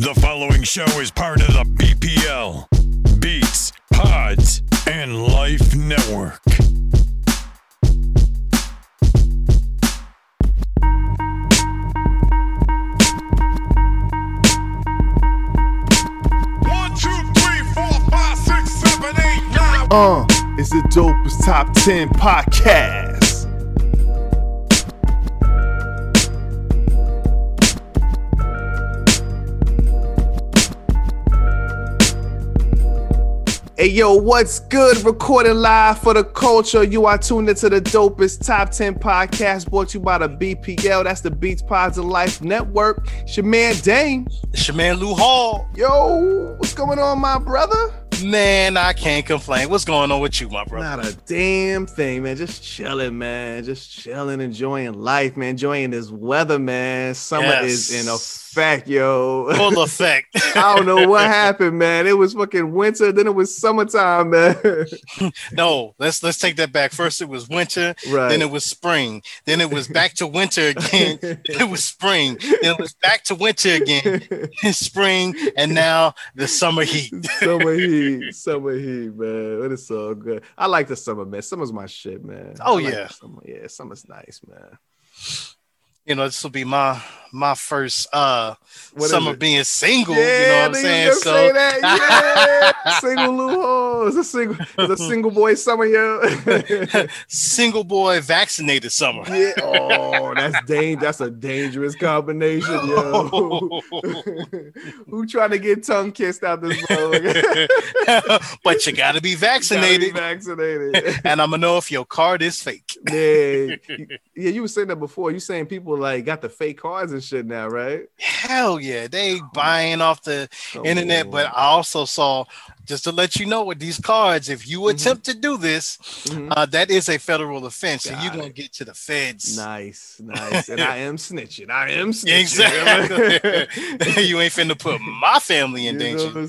The following show is part of the BPL, Beats, Pods, and Life Network. One, two, three, four, five, six, seven, eight, nine. Uh, it's the dopest top 10 podcast. Hey yo, what's good? Recording live for the culture. You are tuned into the dopest top 10 podcast brought to you by the BPL. That's the Beats Pods of Life Network. It's your man Dame. It's your man Lou Hall. Yo, what's going on, my brother? Man, I can't complain. What's going on with you, my brother? Not a damn thing, man. Just chilling, man. Just chilling, enjoying life, man. Enjoying this weather, man. Summer Yes. is in effect, yo. Full effect. I don't know what happened, man. It was fucking winter, then it was summertime, man. no, let's let's take that back. First it was winter, right. then it was spring, then it was back to winter again. it was spring, then it was back to winter again, spring, and now the summer heat. summer heat, summer heat, man. It is so good. I like the summer, man. Summer's my shit, man. Oh, like yeah. summer. Yeah, summer's nice, man. You know, this will be my my first uh What summer being single. Yeah, you know what I'm saying? So say that. Yeah, single Lou It's a single, it's a single boy summer, yo. single boy vaccinated summer. yeah. Oh, that's dang. That's a dangerous combination, yo. Who trying to get tongue kissed out this but you gotta be Gotta be vaccinated. vaccinated. and I'm gonna know if your card is fake. yeah, yeah. You were saying that before. You saying people like got the fake cards and shit now, right? Hell yeah, they buying off the Oh, internet. But I also saw just to let you know with these cards, if you Mhm. attempt to do this, Mhm. uh, that is a federal offense, and you're gonna get to the feds. nice, nice. And I am snitching. I am snitching. Exactly. you ain't finna put my family in You danger.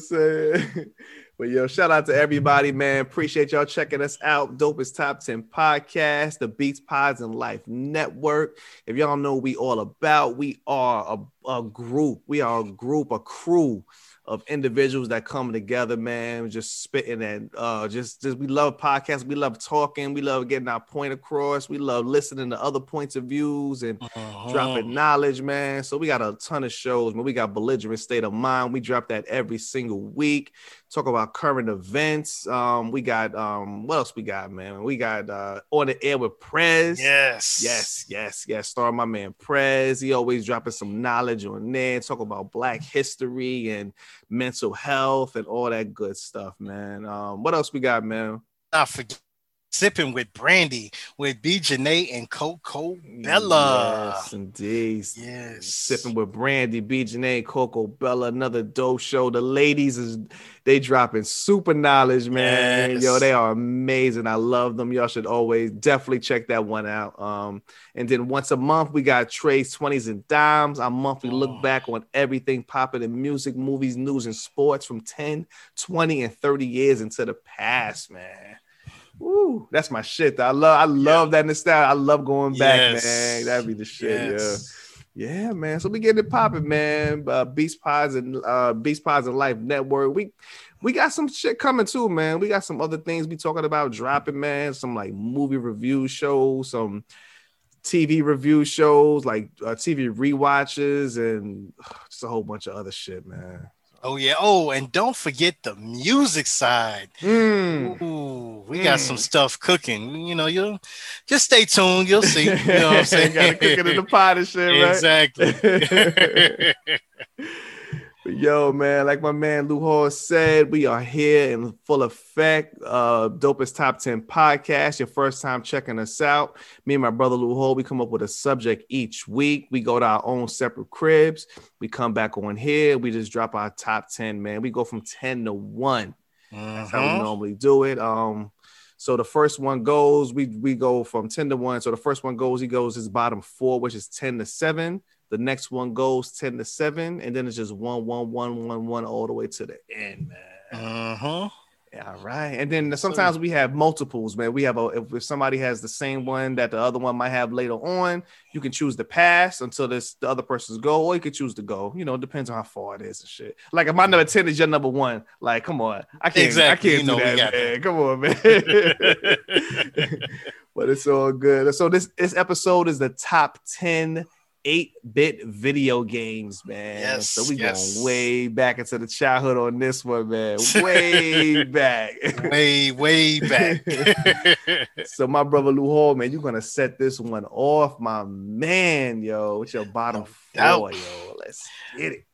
But yo, shout out to everybody, man. Appreciate y'all checking us out. Dopest Top 10 Podcast, the Beats Pods and Life Network. If y'all know what we all about, we are a, a group. We are a group, a crew of individuals that come together, man, just spitting and uh just just we love podcasts, we love talking, we love getting our point across, we love listening to other points of views and Uh-huh. dropping knowledge, man. So we got a ton of shows, man. We got belligerent state of mind. We drop that every single week. Talk about current events. Um, we got um, what else we got, man? We got uh on the air with Prez. Yes. Yes, yes, yes. Star my man Prez. He always dropping some knowledge on there. Talk about black history and mental health and all that good stuff, man. Um, what else we got, man? Not forget sipping with brandy with B. Janae and Coco Bella. Yes, indeed. Yes. Sipping with Brandy, B. Janae, Coco Bella, another dope show. The ladies is they dropping super knowledge, man. Yes. Yo, they are amazing. I love them. Y'all should always definitely check that one out. Um, and then once a month, we got Trey's 20s and Dimes. Our monthly Oh. look back on everything popping in music, movies, news, and sports from 10, 20, and 30 years into the past, man. Woo, that's my shit. I love I love that nostalgia. I love going back, Yes. man. That'd be the shit, yeah. Yes. Yeah, man. So we getting it popping, man. Uh, Beats Pods and uh, Beats Pods and Life Network. We we got some shit coming too, man. We got some other things we talking about dropping, man. Some like movie review shows, some TV review shows, like uh, TV rewatches, and just a whole bunch of other shit, man. Oh yeah. Oh, and don't forget the music side. Mm. Ooh, we got some Mm. stuff cooking. You know, you just stay tuned. You'll see. You know what I'm saying? Gotta cook it in the pot and shit, right? Exactly. Yo, man, like my man Lou Hall said, we are here in full effect. Uh, Dopest Top 10 podcast. Your first time checking us out. Me and my brother Lou Hall, we come up with a subject each week. We go to our own separate cribs. We come back on here. We just drop our top 10, man. We go from 10 to 1. That's how we Mhm. normally do it. Um, so the first one goes, we we go from 10 to 1. So the first one goes, he goes his bottom four, which is 10 to 7. The next one goes 10 to 7, and then it's just one, one, one, one, one all the way to the end, man. Mhm. Yeah, right. And then sometimes we have multiples, man. We have a if, if somebody has the same one that the other one might have later on, you can choose to pass until this the other person's go, or you can choose to go. You know, it depends on how far it is and shit. Like if my number 10 is your number one, like come on. I can't Exactly. I can't You know do we that, got man. Come on, man. but it's all good. So this this episode is the top 10 8-bit video games, man. Yes, so we yes. going way back into the childhood on this one, man. Way back. way, way back. so my brother Lou Hall, man, you're gonna set this one off, my man, yo. What's your bottom doubt. four, yo? Let's get it.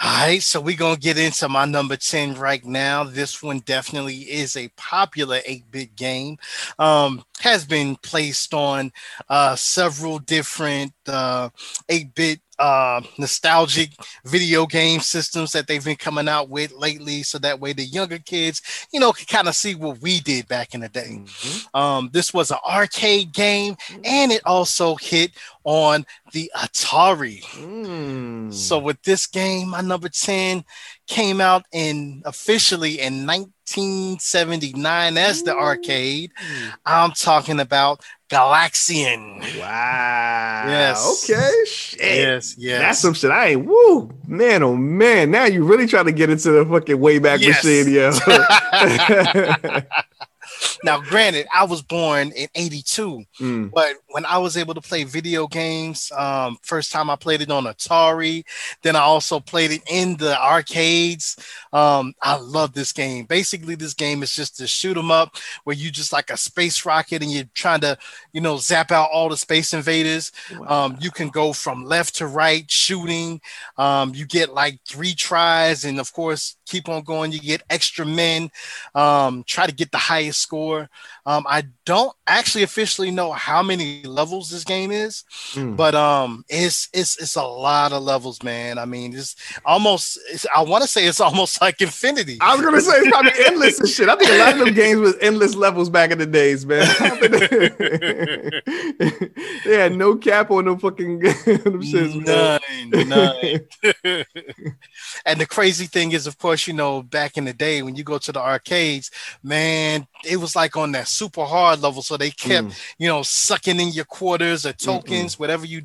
All right, so we're gonna get into my number 10 right now. This one definitely is a popular 8-bit game. Um, has been placed on uh several different uh 8-bit uh nostalgic video game systems that they've been coming out with lately so that way the younger kids you know can kind of see what we did back in the day Mhm. um this was an arcade game and it also hit on the atari Mm. so with this game, my number 10 came out in officially in 1979 as the arcade. I'm talking about Galaxian. Wow. Yes. Okay. Shit. Yes, yes. That's some shit. I ain't woo, man. Oh man. Now you really trying to get into the fucking way back Yes. machine, yo. now, granted, I was born in 82, Mm. but when I was able to play video games, um, first time I played it on Atari, then I also played it in the arcades. Um, I love this game. Basically, this game is just to shoot 'em up where you just like a space rocket and you're trying to, you know, zap out all the space invaders. Um, you can go from left to right shooting. Um, you get like three tries, and of course, keep on going. You get extra men. Um, try to get the highest score. Um, I don't actually officially know how many levels this game is, Mm. but um, it's it's it's a lot of levels, man. I mean, it's almost. It's, I want to say it's almost like infinity. I was gonna say it's probably endless and shit. I think a lot of them games was endless levels back in the days, man. they had no cap on them fucking them shits, man. None, none. and the crazy thing is, of course, you know, back in the day when you go to the arcades, man, it was like on that super hard level. So they kept, Mm. you know, sucking in your quarters or tokens, whatever you,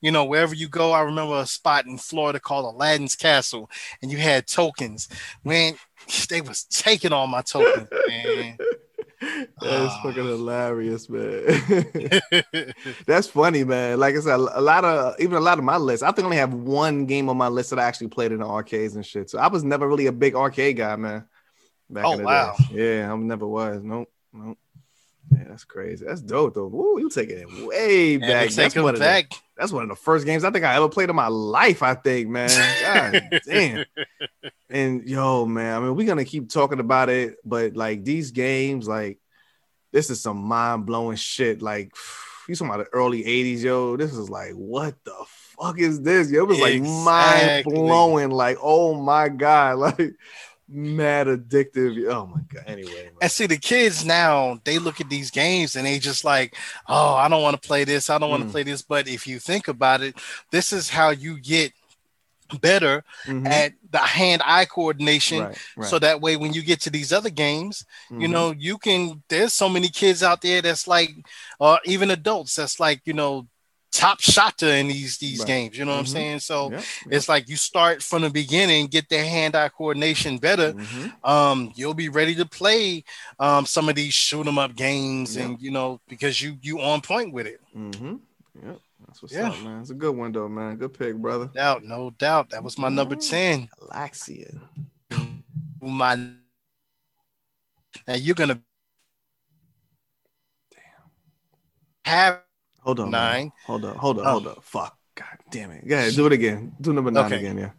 you know, wherever you go. I remember a spot in Florida called Aladdin's Castle, and you had tokens. Man, they was taking all my tokens, man. That's Ah. fucking hilarious, man. That's funny, man. Like I said, a lot of even a lot of my list. I think I only have one game on my list that I actually played in the arcades and shit. So I was never really a big arcade guy, man. Back Oh, in the wow. day. Yeah, I never was. Nope, nope. Yeah, that's crazy. That's dope though. Woo, you taking it way And back. That's one of the that's one of the first games I think I ever played in my life. I think, man. God damn. And yo, man, I mean, we're gonna keep talking about it, but like these games, like this is some mind blowing shit. Like you talking about the early '80s, yo. This is like, what the fuck is this? Yo, it was like mind blowing, Like, oh my god, like mad addictive. Oh my god. Anyway, man. And see, the kids now they look at these games and they just like, oh, I don't want to play this. I don't want to Mm. play this. But if you think about it, this is how you get better Mhm. at the hand-eye coordination. right, right. So that way, when you get to these other games, you Mhm. know, you can. There's so many kids out there that's like, or even adults that's like, you know, top shotter in these these Right. games. You know what Mhm. I'm saying? So Yeah, it's like you start from the beginning, get their hand-eye coordination better mhm. um you'll be ready to play um some of these shoot 'em up games Yeah. and you know because you you on point with it Mm-hmm. Yep. That's what's Yeah. up, man. It's a good one though, man. Good pick, brother. doubt no doubt that was my number Mm. 10 Galaxian. my now you're gonna have Hold on. man. Nine. Hold up. Hold up. Oh. Hold up. Fuck. God damn it. Go ahead. Do it again. Do number nine Okay. again. Yeah.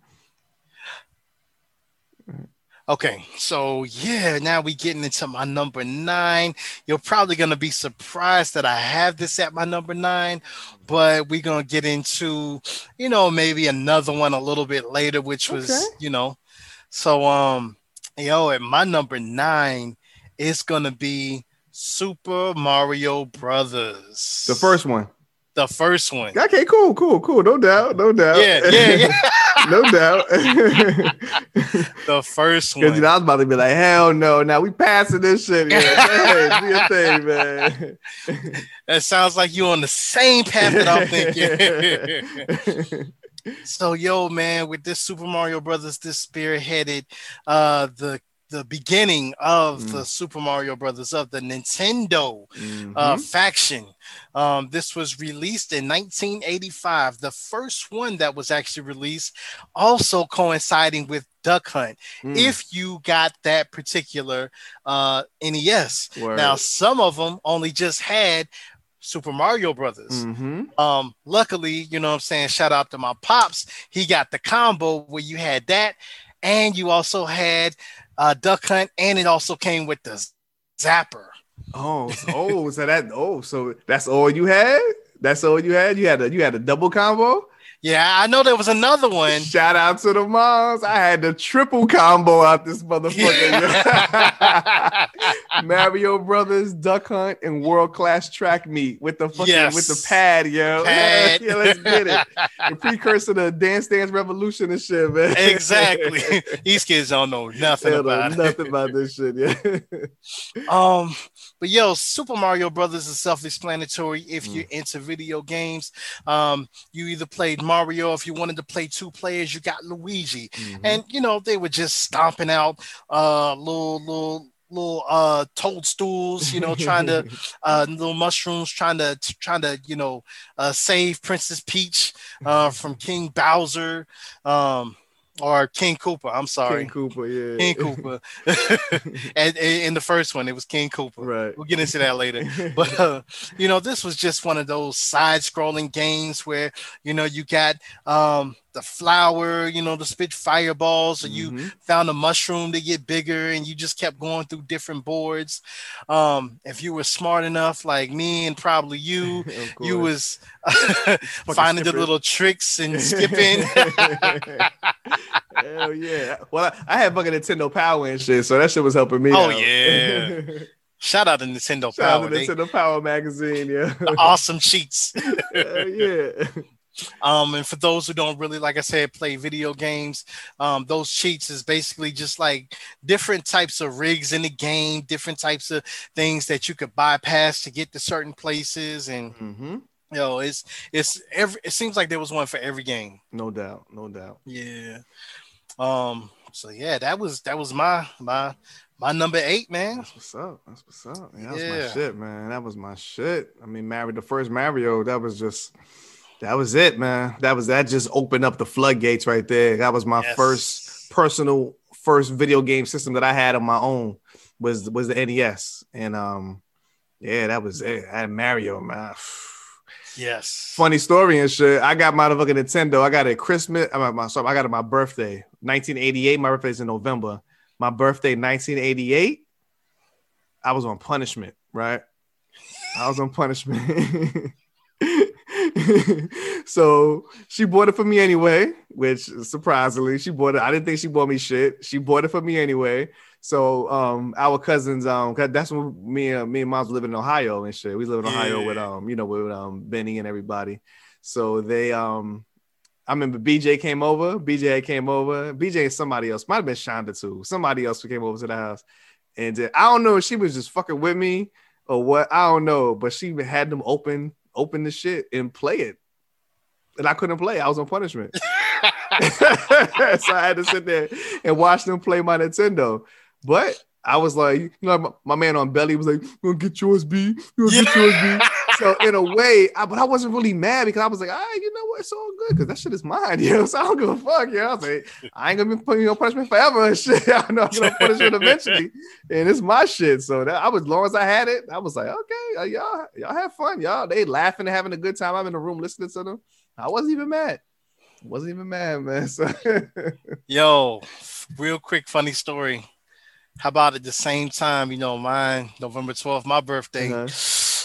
okay so yeah now we getting into my number nine you're probably gonna be surprised that i have this at my number nine but we're gonna get into you know maybe another one a little bit later which was Okay. you know so um yo at my number nine it's gonna be super mario brothers The first one. the first one Okay. Cool. Cool. Cool. No doubt. No doubt. yeah yeah yeah no doubt. the first Because one. you know, I was about to be like, hell no. Now we passing this shit. Yeah. hey, thing, man. that sounds like you on the same path that I'm thinking. so yo, man, with this Super Mario Brothers, this spearheaded uh the the beginning of Mm. the Super Mario Brothers of the Nintendo Mhm. uh, faction. Um, this was released in 1985, the first one that was actually released, also coinciding with Duck Hunt. Mm. If you got that particular uh, NES, Word. now some of them only just had Super Mario Brothers. Mhm. Um, luckily, you know what I'm saying, shout out to my pops, he got the combo where you had that, and you also had uh, Duck Hunt, and it also came with the Zapper. Oh, oh, so that oh, so that's all you had? That's all you had? You had a you had a double combo? Yeah, I know there was another one. Shout out to the moms. I had the triple combo out this motherfucker. Mario Brothers, Duck Hunt, and World Class Track Meet with the fucking Yes. with the pad, yo. Pad. yeah, let's get it. The precursor to Dance Dance Revolution and shit, man. exactly. These kids don't know nothing don't know about nothing about this shit, yeah. Um, but yo, Super Mario Brothers is self-explanatory. If Mm. you're into video games, um, you either played Mario. If you wanted to play two players, you got Luigi. Mhm. and you know they were just stomping out uh little little little uh toadstools you know trying to uh little mushrooms trying to trying to you know uh save princess peach uh from king bowser um or king Koopa i'm sorry King Koopa, yeah. king Koopa and, in the first one it was king Koopa right. we'll get into that later but uh, you know this was just one of those side scrolling games where you know you got um the flower you know to spit fireballs or you Mhm. found a mushroom to get bigger and you just kept going through different boards um if you were smart enough like me and probably you you was finding the little tricks and skipping Hell yeah. Well, I, I had fucking Nintendo Power and shit, so that shit was helping me. Oh, out. yeah. shout out to nintendo Shout out power to they, Power magazine, yeah. awesome cheats Hell yeah. Um, and for those who don't really, like I said, play video games, um, those cheats is basically just like different types of rigs in the game, different types of things that you could bypass to get to certain places, and hmm you know, it's it's every. It seems like there was one for every game. No doubt, no doubt. Yeah. Um. So yeah, that was that was my my my number eight, man. That's what's up. That's what's up. Yeah, that was Yeah. my shit, man. That was my shit. I mean, Mario, the first Mario, that was just that was it, man. That was that just opened up the floodgates right there. That was my Yes. first personal first video game system that I had on my own was was the NES. And um yeah, that was it. I had Mario, man. Yes. Funny story and shit. I got my fucking Nintendo. I got it Christmas. I, my, sorry, I got it my birthday, 1988. My birthday's in November. My birthday, 1988. I was on punishment, right? I was on punishment. so she bought it for me anyway, which surprisingly, she bought it. I didn't think she bought me shit. She bought it for me anyway. So um our cousins, um, 'cause that's when me and me and mom's living in Ohio and shit. We live in Ohio Yeah. with um, you know, with um Benny and everybody. So they um I remember BJ came over, BJ came over, BJ and somebody else, might have been Shonda too. Somebody else who came over to the house. And I don't know if she was just fucking with me or what. I don't know, but she had them open, open the shit and play it. And I couldn't play. I was on punishment. so I had to sit there and watch them play my Nintendo. But I was like, you know, my, my man on belly was like, "You gonna get yours, B. Gonna get yours, B." So in a way, I, but I wasn't really mad because I was like, "All right, you know what? It's all good because that shit is mine, you know. So I don't give a fuck, yo." I was like, "I ain't gonna be putting you on punishment forever and shit. I know I'm gonna punish it eventually, and it's my shit." So that I was, as long as I had it, I was like, "Okay, uh, y'all, y'all have fun, y'all. They laughing and having a good time. I'm in the room listening to them. I wasn't even mad. Wasn't even mad, man. So Yo, real quick, funny story. How about at the same time, you know, mine, November 12th, my birthday. Uh-huh.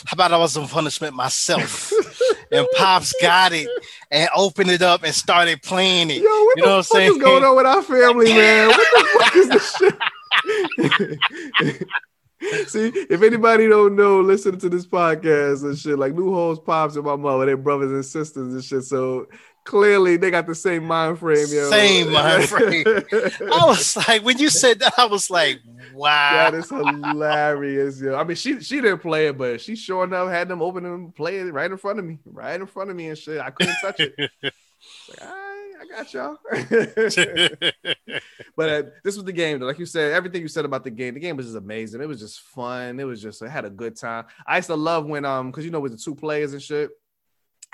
How about I was on punishment myself? and Pops got it and opened it up and started playing it. Yo, what You the know what I'm fuck is going on with our family, man? What the fuck is this shit? See, if anybody don't know, listen to this podcast and shit, like Lou Hall's Pops and my mother, they brothers and sisters and shit. So Clearly, they got the same mind frame, yo. Same mind frame. I was like, when you said that, I was like, wow. That is hilarious, yo. I mean, she she didn't play it, but she sure enough had them open and play it right in front of me, right in front of me and shit. I couldn't touch it. Like, all right, I got y'all. but uh, this was the game. Like you said, everything you said about the game, the game was just amazing. It was just fun. It was just, I had a good time. I used to love when, um, because you know, with the two players and shit.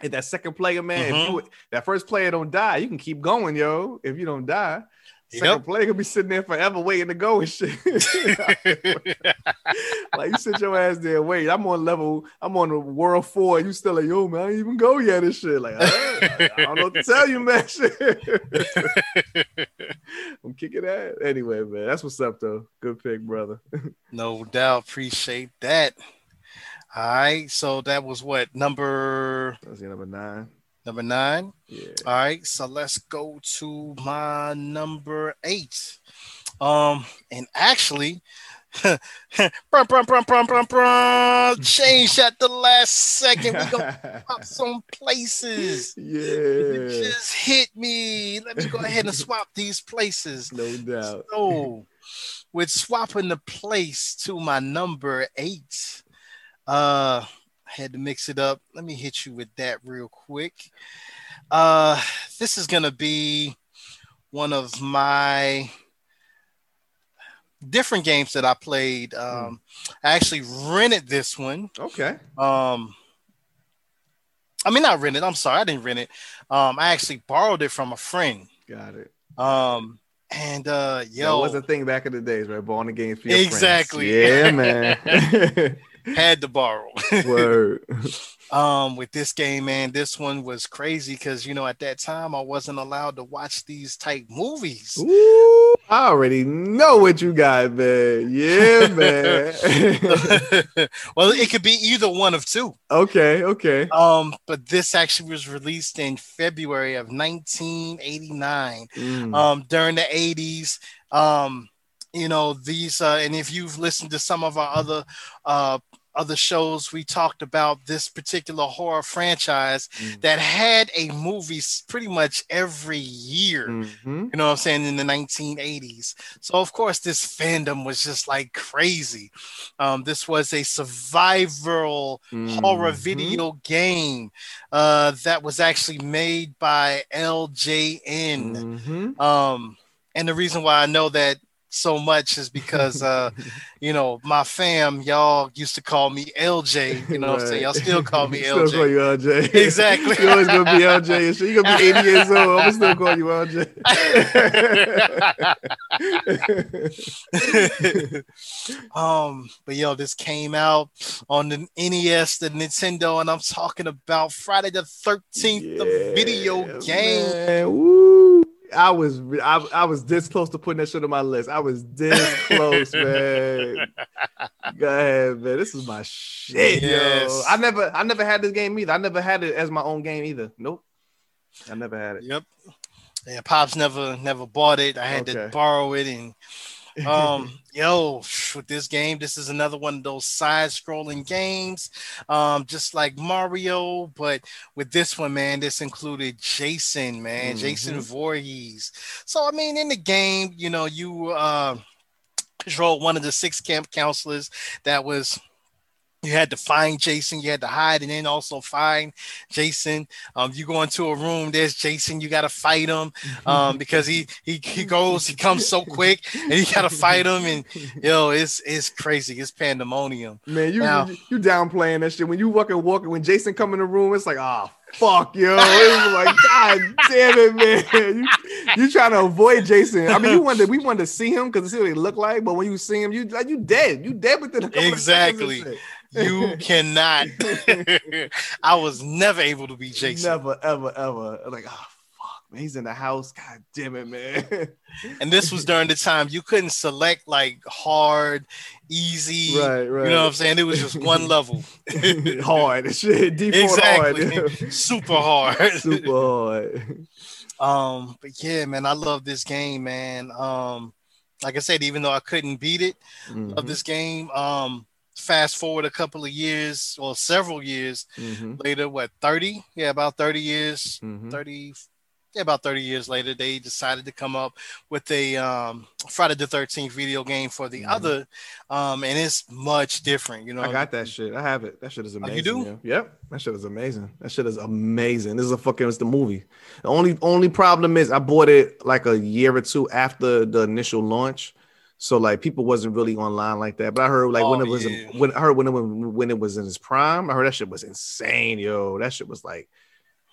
If that second player, man, if you, mm-hmm. that first player don't die, you can keep going, yo. If you don't die, second Yep. player could be sitting there forever waiting to go and shit. like you sit your ass there, wait. I'm on level, I'm on the world four, you still like, yo, man, I ain't even go yet and shit. Like, I, I don't know what to tell you, man. I'm kicking ass. Anyway, man, that's what's up though. Good pick, brother. No doubt. Appreciate that. All right. So that was what number That's number nine. number nine. Yeah. All right. So let's go to my number eight. Um, and actually, brum, brum, brum, brum, brum, brum, change at the last second. We gonna pop some places. Yeah. just hit me. Let me go ahead and swap these places. No doubt. So, with swapping the place to my number eight, uh, I had to mix it up. Let me hit you with that real quick. Uh, this is gonna be one of my different games that I played. Um, I actually rented this one. Okay. Um, I mean, not rented. I'm sorry, I didn't rent it. Um, I actually borrowed it from a friend. Got it. Um, and uh, That yo, was a thing back in the days, right? The games for your friends. Exactly. Yeah, man. had to borrow. Word. um, with this game, man, this one was crazy because you know at that time I wasn't allowed to watch these type movies. Ooh, I already know what you got, man. Yeah, man. well, it could be either one of two. okay, okay. Um, but this actually was released in February of 1989. Mm. um, during the 80s. Um, you know, these, uh, and if you've listened to some of our other uh, other shows, we talked about this particular horror franchise Mm. that had a movie pretty much every year. Mhm. You know what I'm saying? In the 1980s. So, of course, this fandom was just like crazy. Um, this was a survival horror Mhm. video game uh, that was actually made by LJN. Mhm. Um, and the reason why I know that so much is because uh, you know, my fam, y'all used to call me LJ. You know what I'm saying? Y'all still call me Still call LJ. you LJ. Exactly. you always gonna be LJ and shit. You gonna be 80 years old. I'm still call you LJ. um, but yo, this came out on the NES, the Nintendo, and I'm talking about Friday the 13th, the video game. man. I was I, I was this close to putting that shit on my list. I was this close, man. Go ahead, man. This is my shit, Yes. yo. I never I never had this game either. I never had it as my own game either. Nope. I never had it. Yep. Yeah, Pops never never bought it. I had to borrow it and um yo with this game this is another one of those side scrolling games um just like mario but with this one man this included jason man jason Mhm. Voorhees. so i mean in the game you know you uh control one of the six camp counselors that was you had to find Jason, you had to hide and then also find Jason. Um, you go into a room, there's Jason, you gotta fight him um, because he he he goes, he comes so quick, and you gotta fight him, and yo, it's it's crazy, it's pandemonium. Man, you, Now- you you downplaying that shit. When you walking walking when Jason come in the room, it's like, oh fuck, yo. It's like, God damn it, man. You, you trying to avoid Jason. I mean, you wanted we wanted to see him because see what he looked like, but when you see him, you like you dead. You dead within a couple of Exactly. shit. You cannot. I was never able to be Jason, Never, ever, ever. Like, oh fuck, man, he's in the house. God damn it, man. and this was during the time you couldn't select like hard, easy. right, right. You know what I'm saying? It was just one level. hard shit. Default exactly. hard. Super hard. Super hard. Um, but yeah, man, I love this game, man. Um, like I said, even though I couldn't beat it, Mhm. of this game. Um, fast forward a couple of years or several years Mhm, later, what 30? Yeah, about 30 years, mhm. 30 yeah, about 30 years later, they decided to come up with a um, Friday the 13th video game for the Mhm. other, um, and it's much different. You know, I got that shit. I have it. That shit is amazing. Oh, you do? Yep. That shit is amazing. That shit is amazing. This is a fucking it's the movie. The only only problem is I bought it like a year or two after the initial launch. So like people wasn't really online like that. But I heard like when Oh, it was yeah. when I heard when it was when it was in its prime, I heard that shit was insane, yo. That shit was like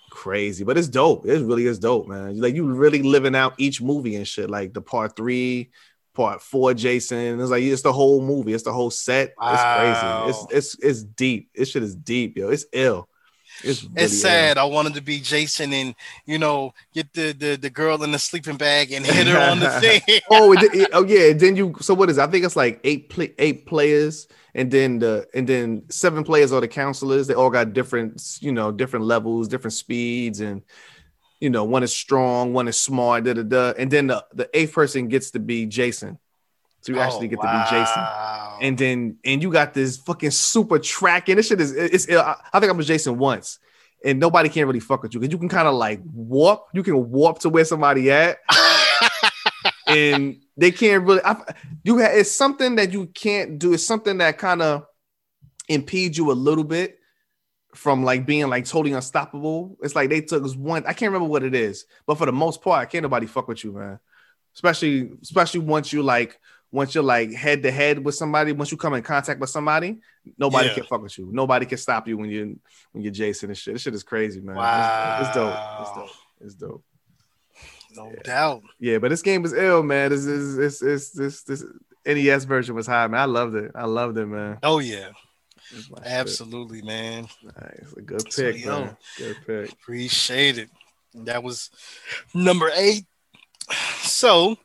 crazy. But it's dope. It really is dope, man. Like you really living out each movie and shit. Like the part three, part four, Jason. It's like it's the whole movie. It's the whole set. Wow. It's crazy. It's it's it's deep. This shit is deep, yo. It's ill. It's really it's sad. I wanted to be Jason and you know get the the, the girl in the sleeping bag and hit her on the thing. Oh, it, it- oh yeah. Then you. So what is? it? I think it's like eight pla eight players, and then the and then seven players are the counselors. They all got different, you know, different levels, different speeds, and you know, one is strong, one is smart, da da da. And then the the eighth person gets to be Jason. So you actually Oh, get to be Jason. and then and you got this fucking super track and this shit is it's I think I was Jason once. And nobody can really fuck with you. Because you can kind of like warp you can warp to where somebody at. And they can't really I, you ha, it's something that you can't do. It's something that kind of impedes you a little bit from like being like totally unstoppable. It's like they took us one I can't remember what it is but for the most part I can't nobody fuck with you man. Especially especially once you like once you're like head to head with somebody, once you come in contact with somebody, nobody Yeah. can fuck with you. Nobody can stop you when you when you're Jason and shit. This shit is crazy, man. It's, it's dope. It's dope. It's dope. no doubt. Yeah, but this game is ill, man. This is this this this this NES version was high, man. I loved it. I loved it, man. Oh yeah, It's my shit. absolutely, man. Nice. A good pick, yo. man. Good pick. Appreciate it. That was number eight. So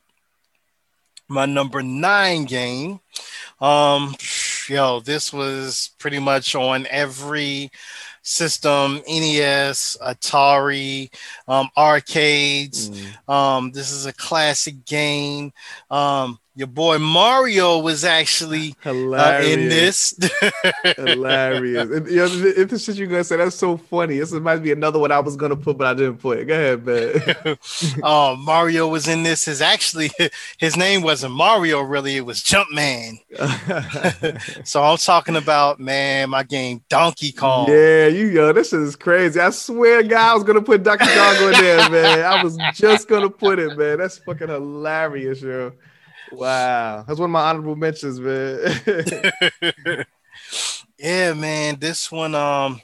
my number nine game. Um yo, this was pretty much on every system, NES, Atari, um, arcades. Mm. Um, this is a classic game. Um, your boy Mario was actually uh, Hilarious. in this. Hilarious. And, you know, if the shit you're gonna say, that's so funny. This might be another one I was gonna put, but I didn't put it. Go ahead, man. uh, Mario was in this. His actually his name wasn't Mario, really. It was Jumpman. So I'm talking about man, my game Donkey Kong. yeah, you yo, this is crazy. I swear, guy, I was gonna put Donkey Kong in there, man. I was just gonna put it, man. That's fucking hilarious, yo. Wow, that's one of my honorable mentions, man. yeah, man. This one, um,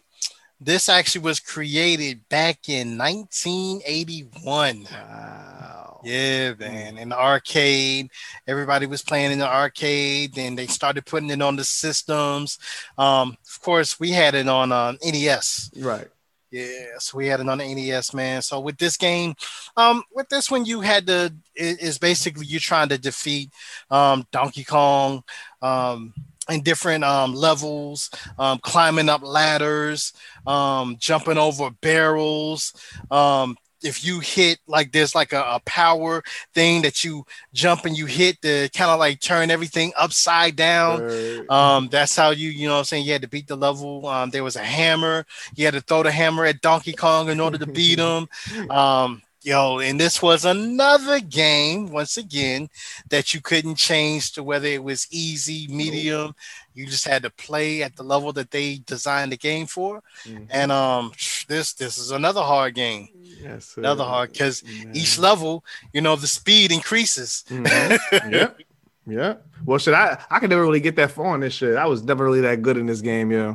this actually was created back in 1981. wow. Yeah, man. In the arcade, everybody was playing in the arcade. Then they started putting it on the systems. Um, of course, we had it on um, NES. Right. Yeah, so we had it on the NES, man. So with this game, um, with this one, you had to is basically you're trying to defeat um Donkey Kong, um, in different um levels, um, climbing up ladders, um, jumping over barrels, um. If you hit like there's like a, a power thing that you jump and you hit to kind of like turn everything upside down. Word. Um, that's how you, you know what I'm saying? You had to beat the level. Um, there was a hammer. You had to throw the hammer at Donkey Kong in order to beat him. Um, yo, and this was another game, once again, that you couldn't change to whether it was easy, medium. You just had to play at the level that they designed the game for. Mhm. And um, this this is another hard game. yes. Another hard because each level, you know, the speed increases. Mhm. yep. Yep. Well, should I I could never really get that far in this shit. I was never really that good in this game, yeah.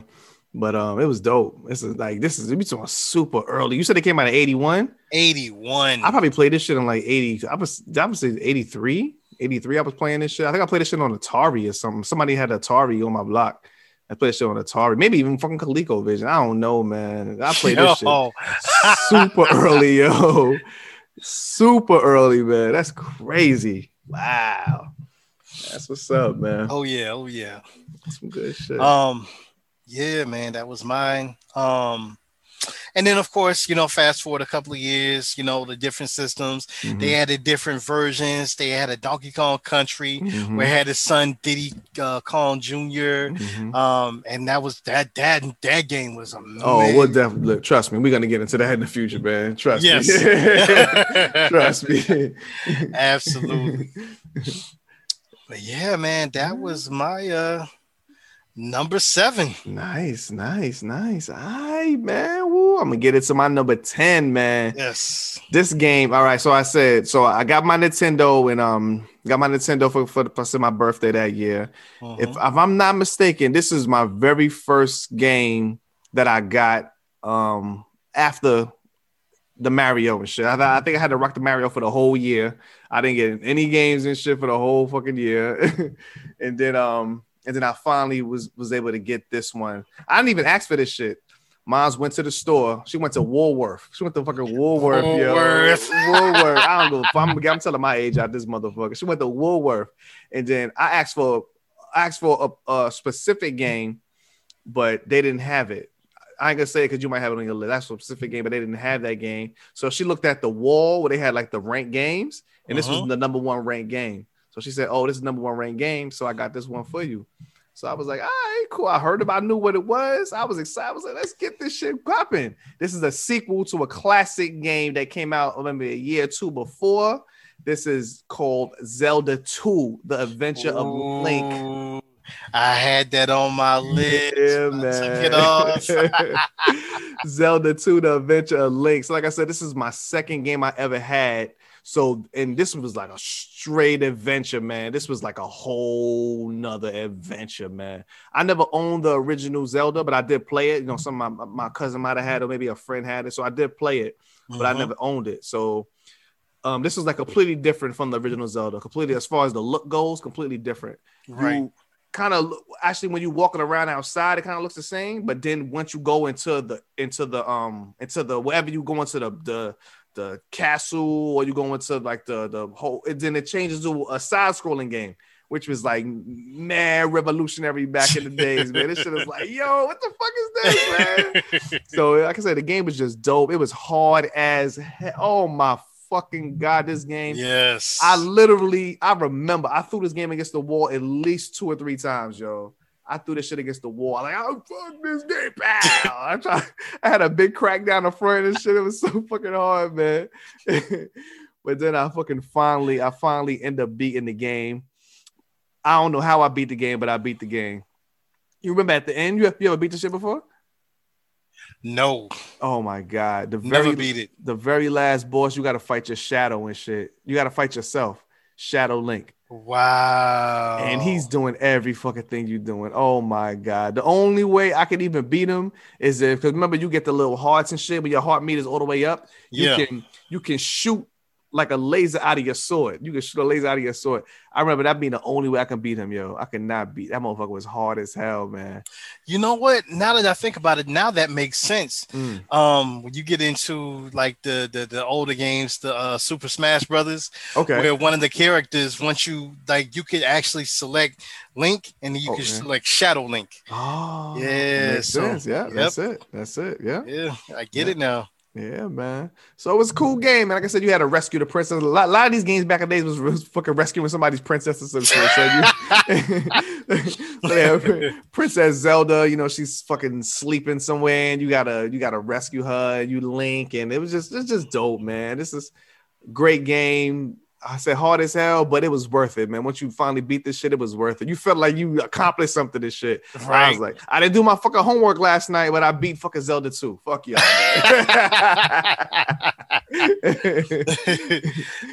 But um, it was dope. This is like this is we talking super early. You said it came out eighty one. 81. I probably played this shit in like eighty. I was I was say 83. 83. I was playing this shit. I think I played this shit on Atari or something. Somebody had Atari on my block. I played this shit on Atari. Maybe even fucking ColecoVision. I don't know, man. I played this shit Yo, super early, yo. Super early, man. That's crazy. Wow. That's what's up, man. Oh yeah, oh yeah. Some good shit. Um, yeah, man, that was mine. Um, And then, of course, you know, fast forward a couple of years, you know, the different systems. Mhm. They added different versions. They had a Donkey Kong Country Mhm. where had his son Diddy uh, Kong Jr. Mhm. Um, and that was that that that game was amazing. Oh, we'll definitely look, trust me. We're gonna get into that in the future, man. Trust Yes. me. trust me. Absolutely. But yeah, man, that was my uh number seven. Nice, nice, nice. All right, man. Woo. I'm gonna get it to my number 10, man. Yes. This game, all right. So I said, so I got my Nintendo and um got my Nintendo for for, for my birthday that year. If Mhm. if I'm not mistaken, this is my very first game that I got um after the Mario and shit. I, I think I had to rock the Mario for the whole year. I didn't get any games and shit for the whole fucking year. and then um and then I finally was was able to get this one. I didn't even ask for this shit. Mom's went to the store. She went to Woolworth. She went to fucking Woolworth, Woolworth. yo. Woolworth. I don't know if I'm, I'm telling my age out this motherfucker. She went to Woolworth, and then I asked for I asked for a, a specific game, but they didn't have it. I ain't gonna say it because you might have it on your list. That's a specific game, but they didn't have that game. So she looked at the wall where they had like the ranked games, and this Mhm. was the number one ranked game. So she said, "Oh, this is number one ranked game." So I got this one for you. So I was like, "All right, cool." I heard about, it, I knew what it was. I was excited. I was like, "Let's get this shit popping." This is a sequel to a classic game that came out oh, maybe a year or two before. This is called Zelda 2: The Adventure of Link. I had that on my list. Yeah, I took it man. Zelda 2, The Adventure of Link. So, like I said, this is my second game I ever had. So, and this was like a straight adventure, man. This was like a whole nother adventure, man. I never owned the original Zelda, but I did play it. You know, some of my, my cousin might have had it, or maybe a friend had it. So I did play it, but I Mhm. never owned it. So um, this was like completely different from the original Zelda. Completely, as far as the look goes, completely different right. you kind of actually when you're walking around outside, it kind of looks the same. But then once you go into the into the um into the wherever you go into the the the castle or you go into like the the whole, it, then it changes to a side scrolling game. Which was like man revolutionary back in the days, man. This shit was like, yo, what the fuck is this, man? so like I said, the game was just dope. It was hard as hell. Oh my fucking god, this game. yes. I literally, I remember I threw this game against the wall at least two or three times, yo. I threw this shit against the wall. Like, oh fuck this game, pow. I tried, I had a big crack down the front and shit. It was so fucking hard, man. but then I fucking finally, I finally end up beating the game. I don't know how I beat the game, but I beat the game. You remember at the end, you, you ever beat the shit before? no, Oh my god. The never very beat it. the very last boss, you gotta fight your shadow and shit. You gotta fight yourself, Shadow Link. Wow. and he's doing every fucking thing you're doing. Oh my god! The only way I could even beat him is if because remember you get the little hearts and shit, but your heart meter's all the way up. You Yeah. can you can shoot like a laser out of your sword. You can shoot a laser out of your sword. I remember that being the only way I can beat him, yo. I could not beat that motherfucker. Was hard as hell, man. You know what? Now that I think about it, now that makes sense. Mm. Um, when you get into like the the, the older games, the uh, Super Smash Brothers, Okay. where one of the characters, once you like, you could actually select Link, and you Okay. can select Shadow Link. Oh, Yeah, so- sense. Yeah, yep. that's it. That's it. Yeah. Yeah, I get Yeah. it now. Yeah, man. So it was a cool game. And like I said, you had to rescue the princess. A lot, a lot of these games back in the days was, was fucking rescuing somebody's princesses. so yeah, Princess Zelda, you know, she's fucking sleeping somewhere, and you gotta you gotta rescue her. And you link, and it was just it's just dope, man. This is great game. I said hard as hell, but it was worth it, man. Once you finally beat this shit, it was worth it. You felt like you accomplished something. This shit. I was like, I didn't do my fucking homework last night, but I beat fucking Zelda 2. Fuck y'all.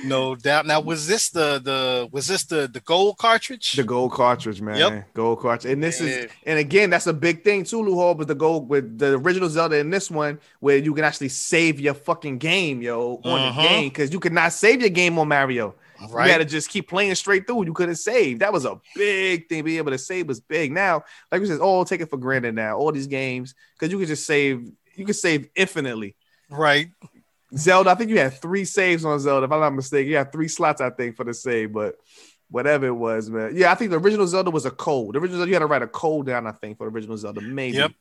no doubt. Now, was this the the was this the the gold cartridge? the gold cartridge, man. Yep. Gold cartridge. And this is, and again, that's a big thing too, Lou Hall, with the gold with the original Zelda in this one, where you can actually save your fucking game, yo, on Mhm. the game. Because you could not save your game on Mario. You had to just keep playing straight through. You couldn't save. That was a big thing. Being able to save was big. Now, like we said, oh, take it for granted now. All these games, because you could just save, you could save infinitely. right. Zelda, I think you had three saves on Zelda. If I'm not mistaken, you had three slots, I think, for the save, but whatever it was, man. Yeah, I think the original Zelda was a code. The original Zelda, you had to write a code down, I think, for the original Zelda. Maybe. Yep.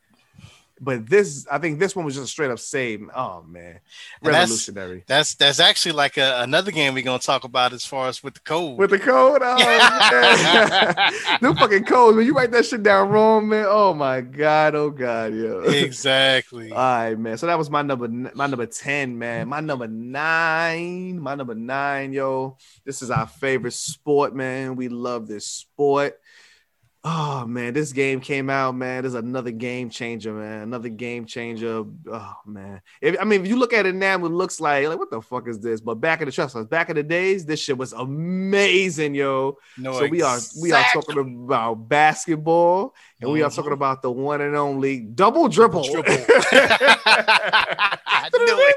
But this, I think this one was just a straight up save. Oh man, And that's- revolutionary. That's that's actually like a, another game we're gonna talk about as far as with the code. With the code, oh man. them fucking codes. When you write that shit down wrong, man. Oh my god, oh god, yo. exactly. All right, man. So that was my number, my number ten, man. My number nine, my number nine, yo. This is our favorite sport, man. We love this sport. Oh man, this game came out, man. This is another game changer, man. Another game changer. Oh man. If, I mean, if you look at it now, it looks like like what the fuck is this? But back in the trust us, back in the days, this shit was amazing, yo. no, so we are we are talking about basketball, and we are talking mm-hmm. about the one and only double dribble. Dribble. I knew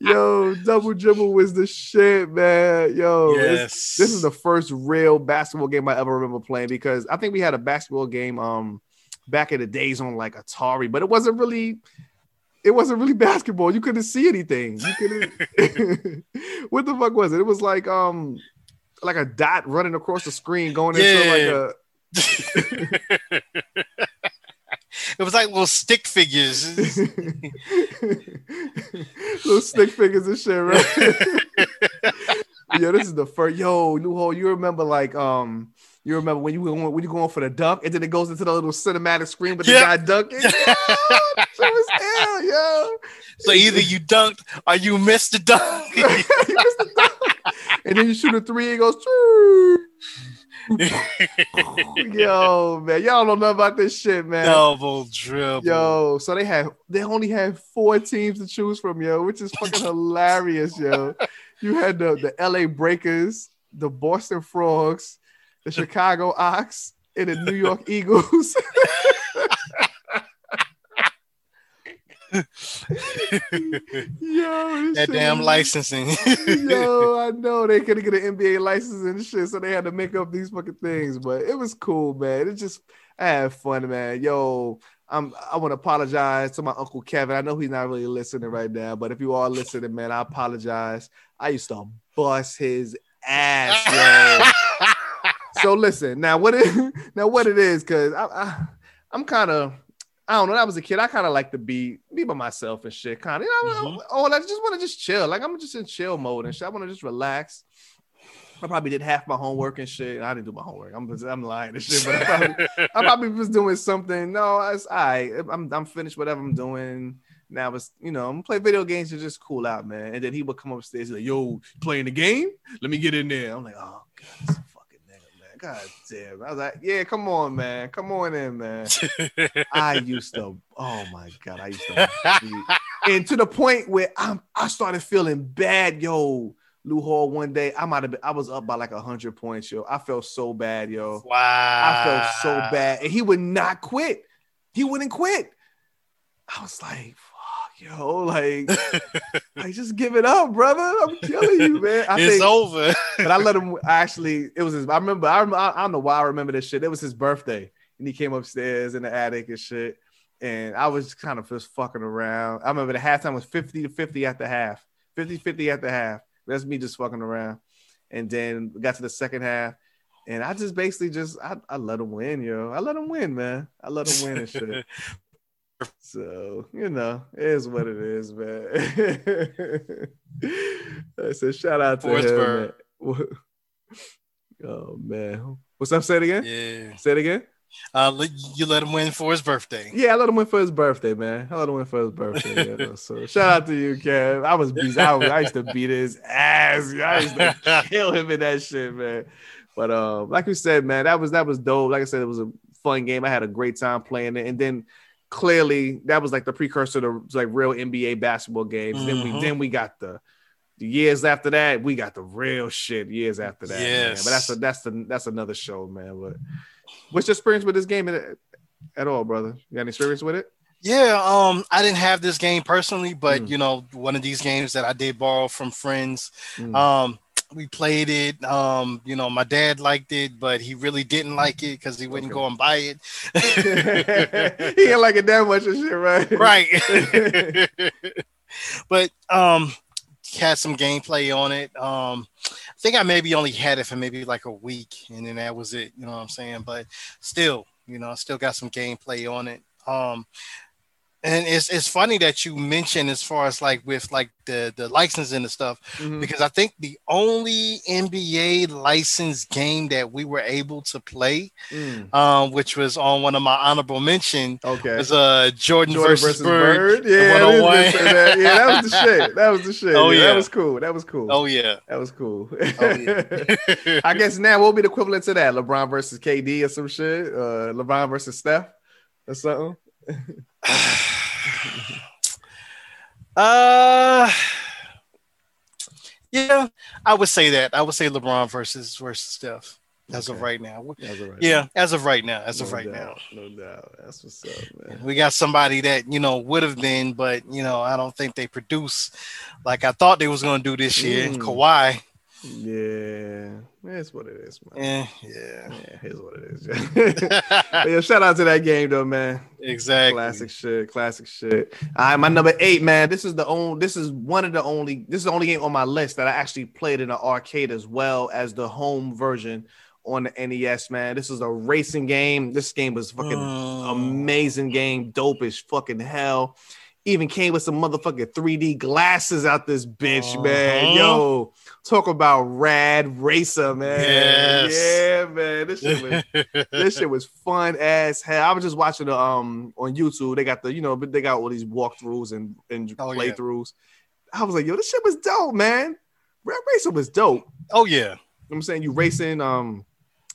Yo, double dribble was the shit, man. Yo, this- yes. this is the first real basketball game I ever remember playing because I think we had a basketball game um back in the days on like Atari, but it wasn't really it wasn't really basketball. You couldn't see anything. You couldn't what the fuck was it? It was like um like a dot running across the screen going into Yeah. like a it was like little stick figures. little stick figures and shit, right? yo, this is the first. Yo, Lou Hall, you remember like um, you remember when you were going, when you going for the dunk, and then it goes into the little cinematic screen the Yep. guy dunking. Yo, that was hell, yo. so either you dunked or you missed the dunk. You missed the dunk. and then you shoot a three, it goes. "Choo." Yo, man, y'all don't know about this shit, man. Double dribble. Yo, so they had they only had four teams to choose from, yo, which is fucking hilarious, yo. You had the the LA Breakers, the Boston Frogs, the Chicago Ox, and the New York Eagles. Yo, that damn licensing. Yo, I know they couldn't get an NBA license and shit, so they had to make up these fucking things. But it was cool, man. It just I had fun, man. Yo, I'm I want to apologize to my uncle Kevin. I know he's not really listening right now, but if you are listening, man, I apologize. I used to bust his ass, yo. so listen, now what it now what it is, cause I, I I'm kind of I don't know. When I was a kid, I kind of like to be be by myself and shit. Kind of, you know, Mhm. oh, I just want to just chill. Like I'm just in chill mode and shit. I want to just relax. I probably did half my homework and shit. I didn't do my homework. I'm I'm lying and shit, but I probably, I probably was doing something. No, it's all right. I'm I'm finished whatever I'm doing. Now it's you know I'm play video games to just cool out, man. And then he would come upstairs he's like, "Yo, playing the game? Let me get in there." I'm like, "Oh god, this fucking nigga, man. God damn." I was like, "Yeah, come on, man. Come on in, man." I used to, oh my god, I used to, and to the point where I'm, I started feeling bad, yo. Lou Hall one day, I might have been, I was up by like a hundred points, yo. I felt so bad, yo. wow. I felt so bad, and he would not quit. He wouldn't quit. I was like, yo, like, like just give it up, brother. I'm killing you, man. I it's think, over. but I let him actually. It was his. I remember. I, I don't know why I remember this shit. It was his birthday, and he came upstairs in the attic and shit. And I was kind of just fucking around. I remember the halftime was 50 to 50 at the half, 50 50 at the half. That's me just fucking around. And then got to the second half, and I just basically just I, I let him win, yo. I let him win, man. I let him win and shit. So you know, it is what it is, man. I said, shout out to Forsberg. him. Man. Oh man, what's up? Say it again. yeah. Say it again. Uh, you let him win for his birthday. Yeah, I let him win for his birthday, man. I let him win for his birthday. yeah. So shout out to you, Kev. I was beat. I, I used to beat his ass. I used to kill him in that shit, man. But um, like you said, man, that was that was dope. Like I said, it was a fun game. I had a great time playing it, and then clearly that was like the precursor to like real NBA basketball games. Then we Mhm. then we got the the years after that, we got the real shit years after that. man. But that's a, that's the that's another show, man. But what's your experience with this game at, at all, brother? You got any experience with it? Yeah, um, I didn't have this game personally, but Mm. you know, one of these games that I did borrow from friends. Mm. Um, we played it. Um, you know, my dad liked it, but he really didn't like it because he wouldn't Okay. go and buy it. he ain't like it that much and shit, right? right. but um had some gameplay on it. Um I think I maybe only had it for maybe like a week, and then that was it. You know what I'm saying? But still, you know, I still got some gameplay on it. Um, and it's it's funny that you mentioned as far as like with like the the licensing and stuff Mhm. because I think the only NBA licensed game that we were able to play, Mm, um, which was on one of my honorable mention, okay. was uh Jordan, Jordan versus, Bird. Yeah, 101. good to say that. yeah, that was the shit. That was the shit. Oh, yeah, yeah. that was cool. That was cool. Oh yeah. That was cool. Oh, yeah. I guess now what would be the equivalent to that? LeBron versus KD or some shit? Uh, LeBron versus Steph or something? Uh, yeah, I would say that. I would say LeBron versus versus Steph as of right now. That's all right. Yeah, as of right now. As no of right doubt, No doubt. That's what's up, man. we got somebody that you know would have been, but you know I don't think they produce like I thought they was going to do this year. Mm. Kawhi. Yeah, it's what it is, man. Eh, yeah, Yeah, here's what it is. But yeah, shout out to that game though, man. exactly. Classic shit, classic shit. All right, my number eight, man. This is the only. This is one of the only. This is the only game on my list that I actually played in an arcade as well as the home version on the NES. Man, this is a racing game. This game was fucking Mm. amazing game, dope as fucking hell. Even came with some motherfucking 3D glasses out this bitch, man. Uh-huh. Yo, talk about rad racer, man. Yes. Yeah, man. This shit was this shit was fun as hell. I was just watching the um on YouTube. They got the you know, but they got all these walkthroughs and and Oh, yeah. playthroughs. I was like, yo, this shit was dope, man. Rad Racer was dope. oh yeah. You know I'm saying you racing um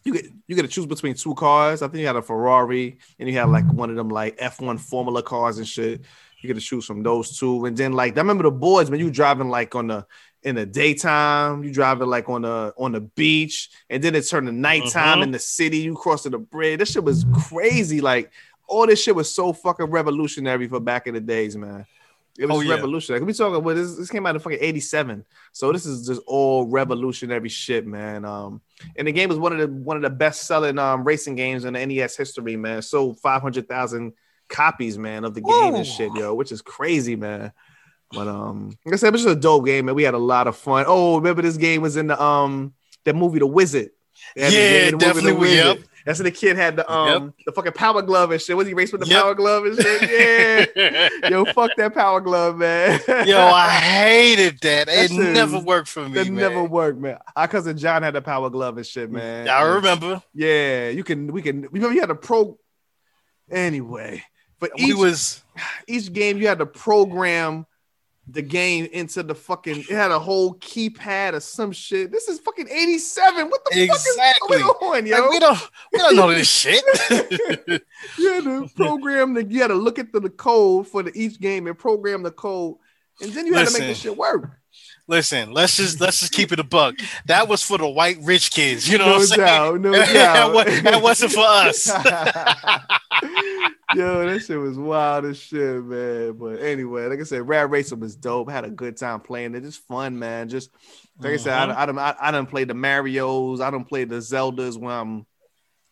you get you get to choose between two cars. I think you had a Ferrari and you had like one of them like F1 Formula cars and shit. You get to choose from those two. And then like I remember the boards when you driving like on the in the daytime, you driving like on the on the beach, and then it turned to nighttime Mhm. in the city. You crossing the bridge. This shit was crazy. Like all this shit was so fucking revolutionary for back in the days, man. It was Oh, yeah. revolutionary. We talking about this, this came out in fucking 87. So this is just all revolutionary shit, man. Um, and the game was one of the one of the best selling um racing games in the NES history, man. Sold 500,000 copies, man, of the game and shit, yo, which is crazy, man. But um, like I said, it was just a dope game, man. We had a lot of fun. Oh, remember this game was in the um that movie The Wizard. They the Yeah, the movie, The definitely, Wizard. yep. That's when the kid had the um the fucking power glove and shit. Was he racing with the Yep. power glove and shit? Yeah. Yo, fuck that power glove, man. Yo, I hated that. That It shit never worked for me. It man. never worked, man. Our cousin John had the power glove and shit, man. I remember. Yeah, you can. We can. Remember, you had a pro. Anyway, We each was each game, you had to program the game into the fucking. It had a whole keypad or some shit. This is fucking eighty seven. What the Exactly. fuck is going on, yo? like, we don't we don't know this shit. you had to program the. You had to look at the, the code for the each game and program the code, and then you had to make Listen. this shit work. Listen, let's just let's just keep it a buck. That was for the white rich kids. You know no what I'm saying? no that, doubt. that wasn't for us. Yo, that shit was wild as shit, man. But anyway, like I said, Rad Racer was dope. Had a good time playing it. Just fun, man. Just like I said, I. Mm-hmm. I, done, I, I done played the Mario's. I don't play the Zeldas when I'm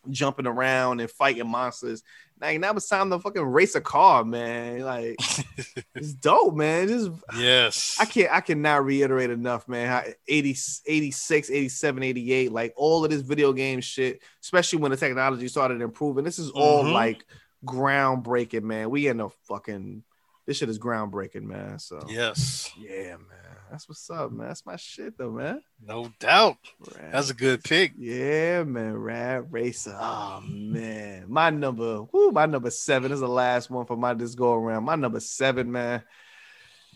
jumping around and fighting monsters. Like now it's time to fucking race a car, man. Like it's dope, man. Just yes. I can't I cannot reiterate enough, man. How 80, 86, 87, 88, like all of this video game shit, especially when the technology started improving. This is all Mhm. like groundbreaking, man. We in a fucking this shit is groundbreaking, man. So yes. yeah, man. That's what's up, man. That's my shit though, man. No doubt. Rad- That's a good pick. yeah, man. Rad Racer. Oh man. My number, whoo, my number seven is the last one for my this go around. My number seven, man.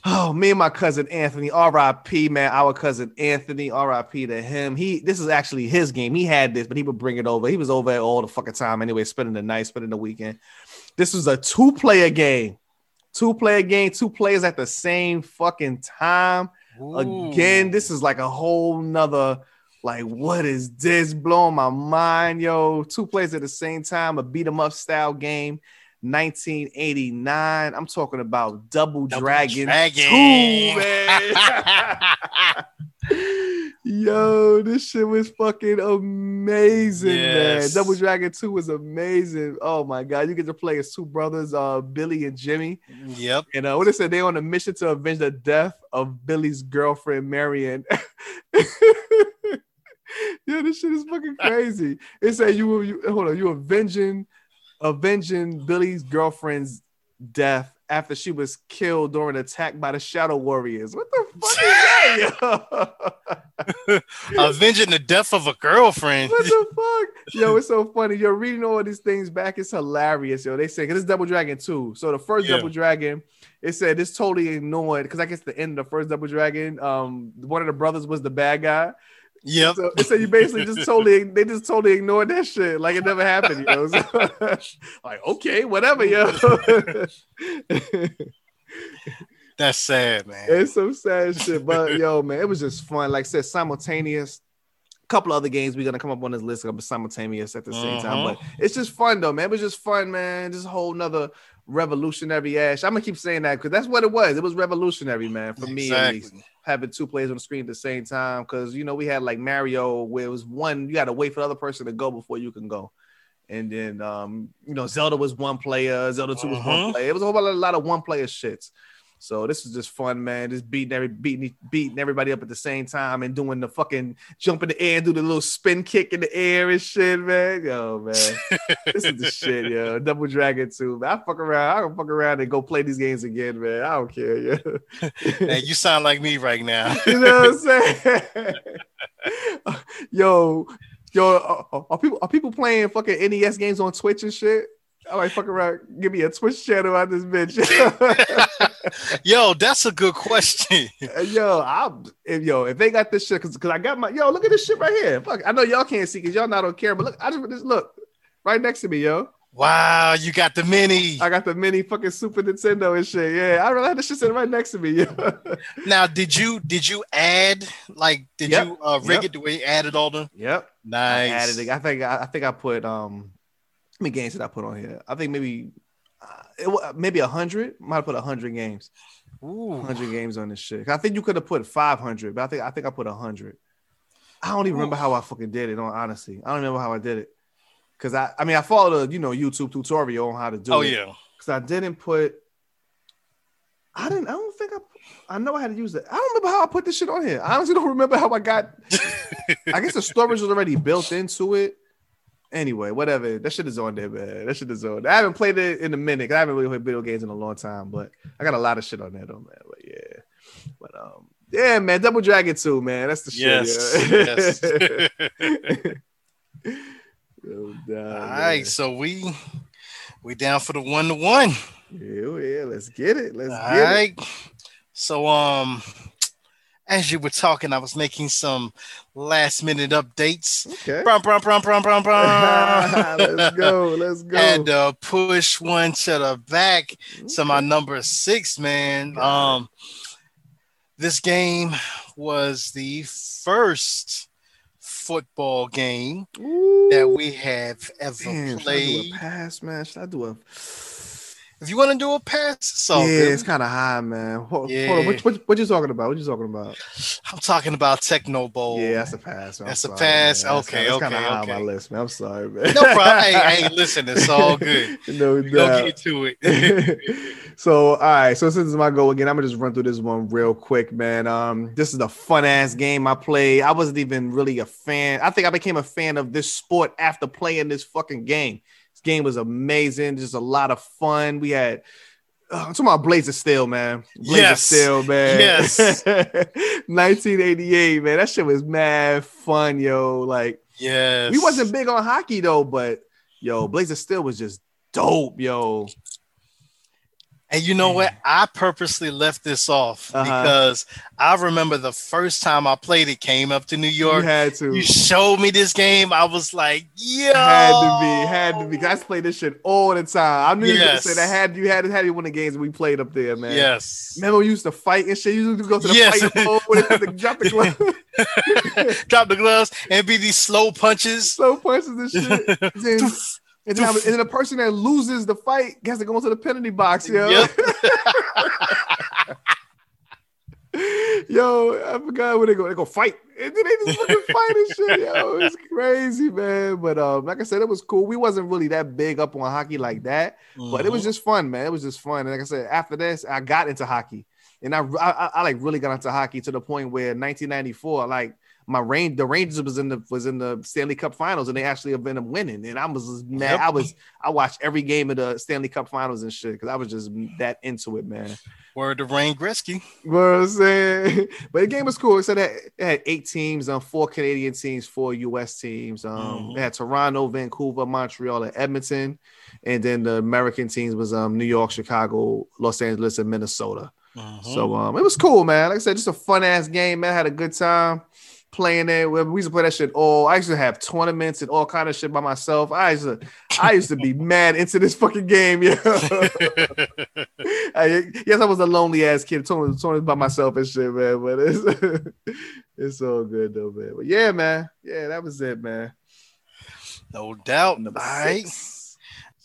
Oh, me and my cousin Anthony, RIP, man. Our cousin Anthony, RIP to him. He this is actually his game. He had this, but he would bring it over. He was over all the fucking time anyway, spending the night, spending the weekend. This was a two-player game. Two-player game, two players at the same fucking time. Again, this is like a whole nother like what is this blowing my mind yo? Two players at the same time a beat 'em up style game 1989 i'm talking about double, Double dragon, Dragon. 2 man yo this shit was fucking amazing man Yes. double dragon 2 was amazing oh my god you get to play as two brothers uh billy and jimmy Yep. and uh, what they said, they on a mission to avenge the death of Billy's girlfriend, Marion. Yeah, this shit is fucking crazy. It said you, you hold on, you avenging, avenging Billy's girlfriend's death after she was killed during an attack by the Shadow Warriors. What the fuck is that, yo? Avenging the death of a girlfriend. What the fuck? Yo, it's so funny. You're reading all these things back. It's hilarious, yo. They say because it's Double Dragon 2. So the first Yeah. Double Dragon, it said it's totally ignored because I guess the end of the first Double Dragon, um, one of the brothers was the bad guy. Yep. So said you basically just totally they just totally ignored that shit like it never happened, yo. So, like, okay, whatever, yo. That's sad, man. it's some sad shit. But yo, man, it was just fun. Like I said, simultaneous. A couple other games we're gonna come up on this list but simultaneous at the same time. But uh-huh. it's just fun though, man. It was just fun, man. Just a whole nother revolutionary ash. I'm gonna keep saying that because that's what it was. It was revolutionary, man, for me at least. Having two players on the screen at the same time. Cause you know, we had like Mario where it was one, you gotta wait for the other person to go before you can go. And then um, you know, Zelda was one player, Zelda 2 was one Mhm. player. It was a whole lot, a lot of one player shits. So this is just fun, man. Just beating every beating beating everybody up at the same time and doing the fucking jump in the air and do the little spin kick in the air and shit, man. Yo, man. this is the shit, yo. Double Dragon 2. Man. I fuck around. I can fuck around and go play these games again, man. I don't care, yeah. Hey, you sound like me right now. You know what I'm saying? yo, yo, are, are people are people playing fucking NES games on Twitch and shit? I might fuck around, give me a Twitch channel on this bitch. Yo, that's a good question. yo, I'm if yo, if they got this shit, cause, cause I got my yo, look at this shit right here. Fuck, I know y'all can't see because y'all not on camera, but look, I just just look right next to me, yo. Wow, you got the mini. I got the mini fucking Super Nintendo and shit. Yeah, I really had this shit sitting right next to me, yo. Now, did you did you add like did Yep. you uh, rig Yep. it the way you added all the yep. I nice? added it. I think I, I think I put um how many games did I put on here? I think maybe uh, it maybe a hundred. Might have put a hundred games. Ooh. Hundred games on this shit. I think you could have put five hundred, but I think I think I put a hundred. I don't even remember how I fucking did it. On honestly, I don't remember how I did it. Cause I, I mean, I followed a you know YouTube tutorial on how to do Oh it. Oh yeah. Cause I didn't put. I didn't. I don't think I. I know how to use it. I don't remember how I put this shit on here. I honestly don't remember how I got. I guess the storage was already built into it. Anyway, whatever. That shit is on there, man. That shit is on. I haven't played it in a minute. I haven't really played video games in a long time, but I got a lot of shit on there, though, man. But yeah, but um, yeah, man. Double Dragon 2, man. That's the Yes. shit. yes. Yeah. Nah, all right, so we we down for the one to one. Yeah, yeah, let's get it. Let's All get it. right. So um as you were talking, I was making some last minute updates. Okay. Brum, brum, brum, brum, brum, brum. let's go. Let's go. Had to push one to the back to my number six, man. Um, this game was the first football game Ooh. that we have ever Damn, should I do played. a pass, man? Should I do a? If you want to do a pass, so yeah, it's kind of high, man. Hold, hold on. Yeah. What, what, what you talking about? What you talking about? I'm talking about Tecmo Bowl. Yeah, that's a pass. man. That's a pass? man. That's Okay, that's okay, high on my list, man. I'm sorry, man. no problem. hey, hey, listen, it's all good. no We gonna get to it. so all right so since it's my goal again i'm gonna just run through this one real quick man um this is a fun ass game i played i wasn't even really a fan i think i became a fan of this sport after playing this fucking game game was amazing just a lot of fun we had uh, I'm talking about Blaze of Steel, man. Blaze Yes. of Steel, man. Yes. 1988, man. That shit was mad fun, yo. Like, yes. we wasn't big on hockey though, but yo, Blaze of Steel was just dope, yo. And you know what? I purposely left this off Uh-huh. because I remember the first time I played it came up to New You York. had to. You showed me this game. I was like, yo. Had to be, had to be. I played this shit all the time. I knew you were gonna say that had you had had one of the games we played up there, man. Yes. Remember we used to fight and shit. You used to go to the Yes. fight mode when they had to drop the glove, Drop the gloves and be these slow punches. slow punches and shit. And, then, and then the person that loses the fight has to go into the penalty box, yo. Yep. Yo, I forgot where they go. They go fight. And then they just fucking fight and shit. Yo, it's crazy, man. But um, like I said, it was cool. We wasn't really that big up on hockey like that. But it was Mm-hmm. just fun, man. It was just fun. And like I said, after this, I got into hockey. and I, I I like really got into hockey to the point where 1994, like my range, the Rangers was in the was in the Stanley Cup Finals, and they actually have been winning. And I was just mad. Yep. I was I watched every game of the Stanley Cup Finals and shit because I was just that into it, man. Word to Wayne Gretzky. What I'm saying? But the game was cool. So that it had eight teams, um, four Canadian teams, four US teams. Um, Mhm. they had Toronto, Vancouver, Montreal, and Edmonton. And then the American teams was um New York, Chicago, Los Angeles, and Minnesota. Mhm. So um, it was cool, man. Like I said, just a fun ass game, man. I had a good time playing it. We we used to play that shit all. I used to have tournaments and all kind of shit by myself. I used to, I used to be mad into this fucking game, yeah. I, yes, I was a lonely ass kid, tournaments tournaments by myself and shit, man. But it's it's all good though, man. But yeah, man. Yeah, that was it, man. no doubt. Number All right.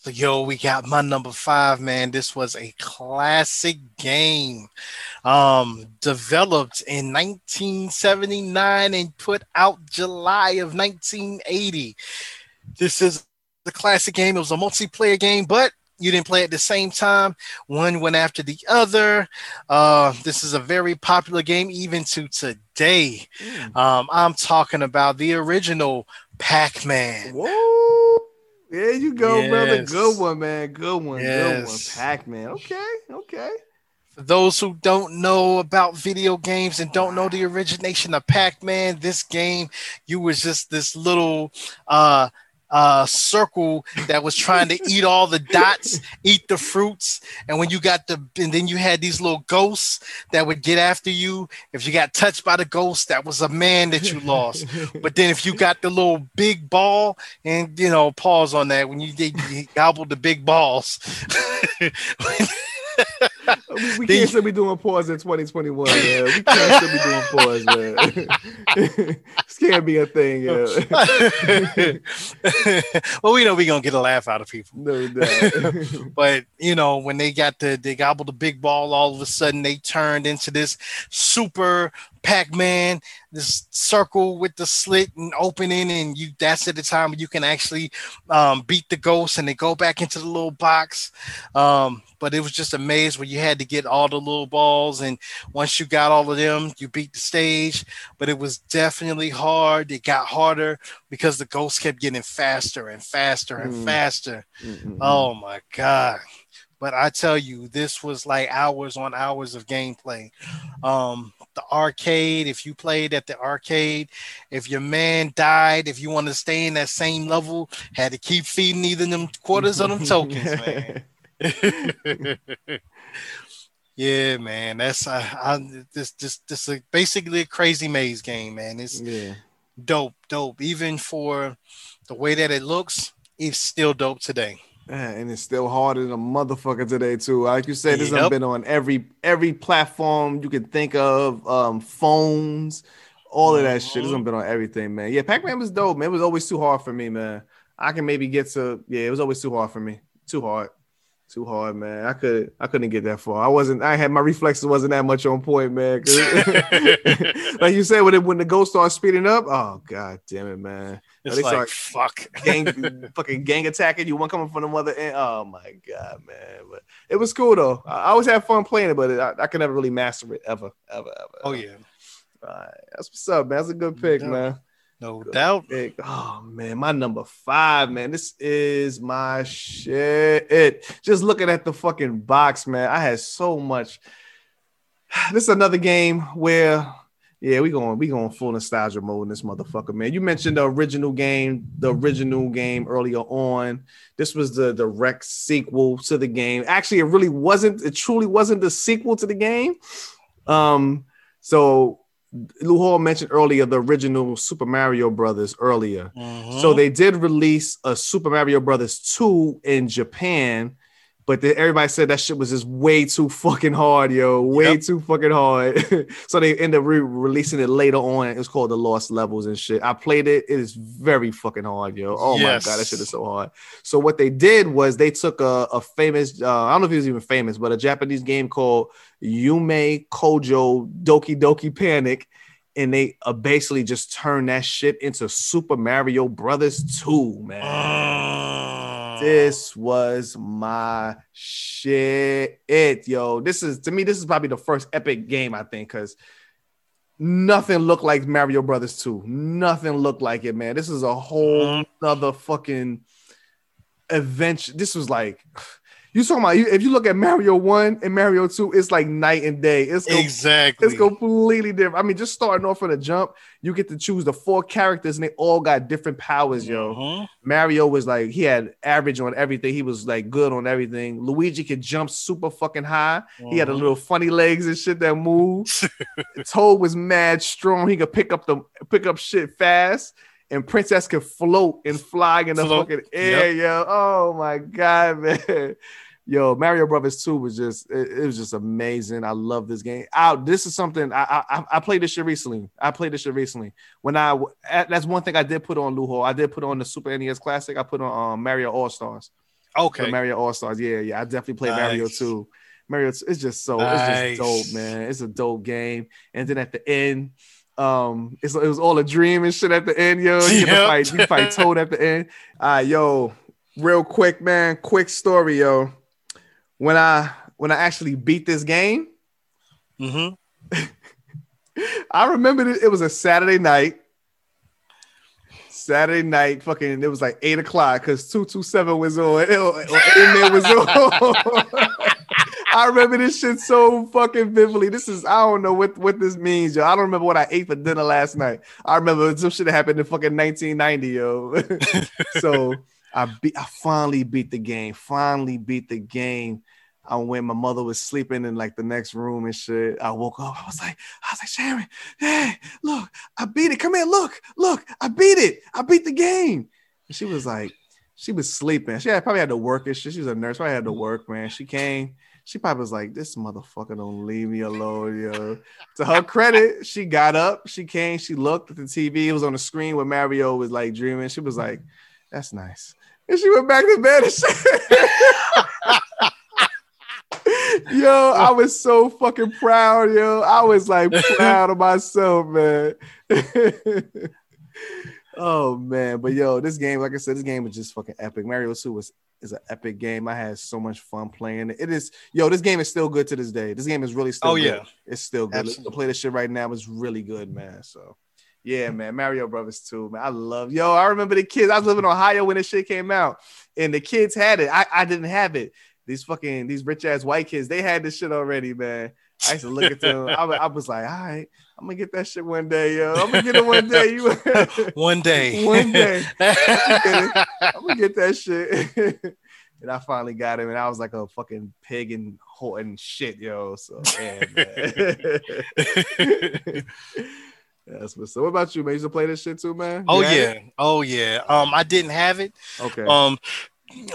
So, yo, we got my number five, man. This was a classic game. Um, developed in 1979 and put out July of 1980. This is the classic game. It was a multiplayer game, but you didn't play at the same time. One went after the other. Uh, this is a very popular game, even to today. Mm. Um, I'm talking about the original Pac-Man. Whoa. There you go, brother. Good one, man. Good one. Good one. Pac-Man. Okay. Okay. For those who don't know about video games and don't know the origination of Pac-Man, this game, you was just this little uh uh circle that was trying to eat all the dots, eat the fruits, and when you got the and then you had these little ghosts that would get after you. If you got touched by the ghost, that was a man that you lost. But then if you got the little big ball, and you know, pause on that when you did you gobbled the big balls. we, we can't still be doing pause in 2021, man. We can't still be doing pause, man. this can't be a thing, yeah. well, we know we're gonna get a laugh out of people. no doubt. But you know, when they got the they gobbled the big ball, all of a sudden they turned into this super Pac-Man, this circle with the slit and opening, and you that's at the time you can actually um, beat the ghost and they go back into the little box. Um, but it was just a maze where you had to get all the little balls, and once you got all of them, you beat the stage. But it was definitely hard. It got harder because the ghosts kept getting faster and faster and Mm. faster. Mm-mm. Oh my god. But I tell you, this was like hours on hours of gameplay. Um, the arcade, if you played at the arcade, if your man died, if you want to stay in that same level, had to keep feeding either them quarters or them tokens, man. yeah, man. That's uh, I, this this this is basically a crazy maze game, man. It's yeah. dope, dope. Even for the way that it looks, it's still dope today. And it's still harder than a motherfucker today too. Like you said, this has been on every every platform you can think of, um, phones, all of that shit. This has been on everything, man. Yeah, Pac-Man was dope, man. It was always too hard for me, man. I can maybe get to yeah, it was always too hard for me. Too hard. Too hard, man. I could I couldn't get that far. I wasn't I had my reflexes wasn't that much on point, man. like you said, when it, when the ghost starts speeding up, oh god damn it, man. It's they like fuck. gang fucking gang attacking you, one coming from the other end. Oh my god, man! But it was cool though. I I always have fun playing it, but it, I, I can never really master it ever, ever, ever. Oh ever. yeah, All right. that's what's up, man. That's a good pick, Yeah. man. No Good doubt. Pick. Oh man, my number five, man. This is my shit. Just looking at the fucking box, man. I had so much. This is another game where yeah, we going we going full nostalgia mode in this motherfucker, man. You mentioned the original game, the original game earlier on. This was the direct sequel to the game. Actually, it really wasn't. It truly wasn't the sequel to the game. Um, so Lou Hall mentioned earlier the original Super Mario Brothers earlier. Mhm. So they did release a Super Mario Brothers 2 in Japan, but then everybody said that shit was just way too fucking hard, yo. Way Yep. too fucking hard. so they ended up re- releasing it later on. It was called The Lost Levels and shit. I played it. It is very fucking hard, yo. Oh Yes. my god, that shit is so hard. So what they did was they took a, a famous, uh, I don't know if he was even famous, but a Japanese game called Yume Kojo Doki Doki Panic and they uh, basically just turned that shit into Super Mario Brothers 2, man. Mm. This was my shit. Yo, this is to me. This is probably the first epic game I think because nothing looked like Mario Brothers 2. Nothing looked like it, man. This is a whole mm-hmm. other fucking adventure. This was like you talking about if you look at Mario 1 and Mario 2, it's like night and day. It's exactly. it's completely different. I mean, just starting off from the jump, you get to choose the four characters and they all got different powers, yo. Mhm. Mario was like he had average on everything. He was like good on everything. Luigi could jump super fucking high. He had a Mhm. little funny legs and shit that move. Toad was mad strong. He could pick up the pick up shit fast. And Princess could float and fly in the Float. fucking air, yo. Oh my god, man. Yo, Mario Brothers 2 was just it, it was just amazing. I love this game. Out, this is something I, I I played this shit recently. I played this shit recently. When I that's one thing I did put on Lou Hall. I did put on the Super NES Classic. I put on um, Mario All Stars. Okay. Mario All Stars. Yeah, yeah. I definitely played Mario 2. Mario, it's just so Nice. it's just dope, man. It's a dope game. And then at the end, um, it's, it was all a dream and shit at the end, yo. You Yep. fight, you fight Toad at the end. Uh, yo, real quick, man. Quick story, yo. When I when I actually beat this game, hmm I remember it, it was a Saturday night. Saturday night, fucking, it was like eight o'clock because 227 was on. It, Amen was on. I remember this shit so fucking vividly. This is, I don't know what, what this means, yo. I don't remember what I ate for dinner last night. I remember some shit that happened in fucking 1990, yo. so I beat, I finally beat the game. Finally beat the game. I went. my mother was sleeping in like the next room and shit. I woke up. I was like, I was like, Sharon, hey, look, I beat it. Come here, look, look, I beat it. I beat the game. And she was like, she was sleeping. She had, probably had to work and shit. She was a nurse. Probably had to work, man. She came. She probably was like, this motherfucker don't leave me alone, yo. To her credit, she got up. She came. She looked at the TV. It was on the screen where Mario was like dreaming. She was like, that's nice. And she went back to bed and shit. yo, I was so fucking proud, yo. I was like proud of myself, man. oh man, but yo, this game, like I said, this game was just fucking epic. Mario 2 was is an epic game. I had so much fun playing it. It is, yo, this game is still good to this day. This game is really still Oh, good. yeah. It's still good. To play this shit right now is really good, man. So yeah, man, Mario Brothers too, man. I love yo. I remember the kids. I was living in Ohio when this shit came out, and the kids had it. I, I didn't have it. These fucking these rich ass white kids, they had this shit already, man. I used to look at them. I, was- I was like, all right, I'm gonna get that shit one day, yo. I'm gonna get it one day. You One day. One day. I'm gonna get that shit. and I finally got him, and I was like a fucking pig and whore and shit, yo. So yeah, man. That's what's up. What about you, man? You used to play this shit too, man? oh yeah. Oh yeah. Um, I didn't have it. Okay. Um,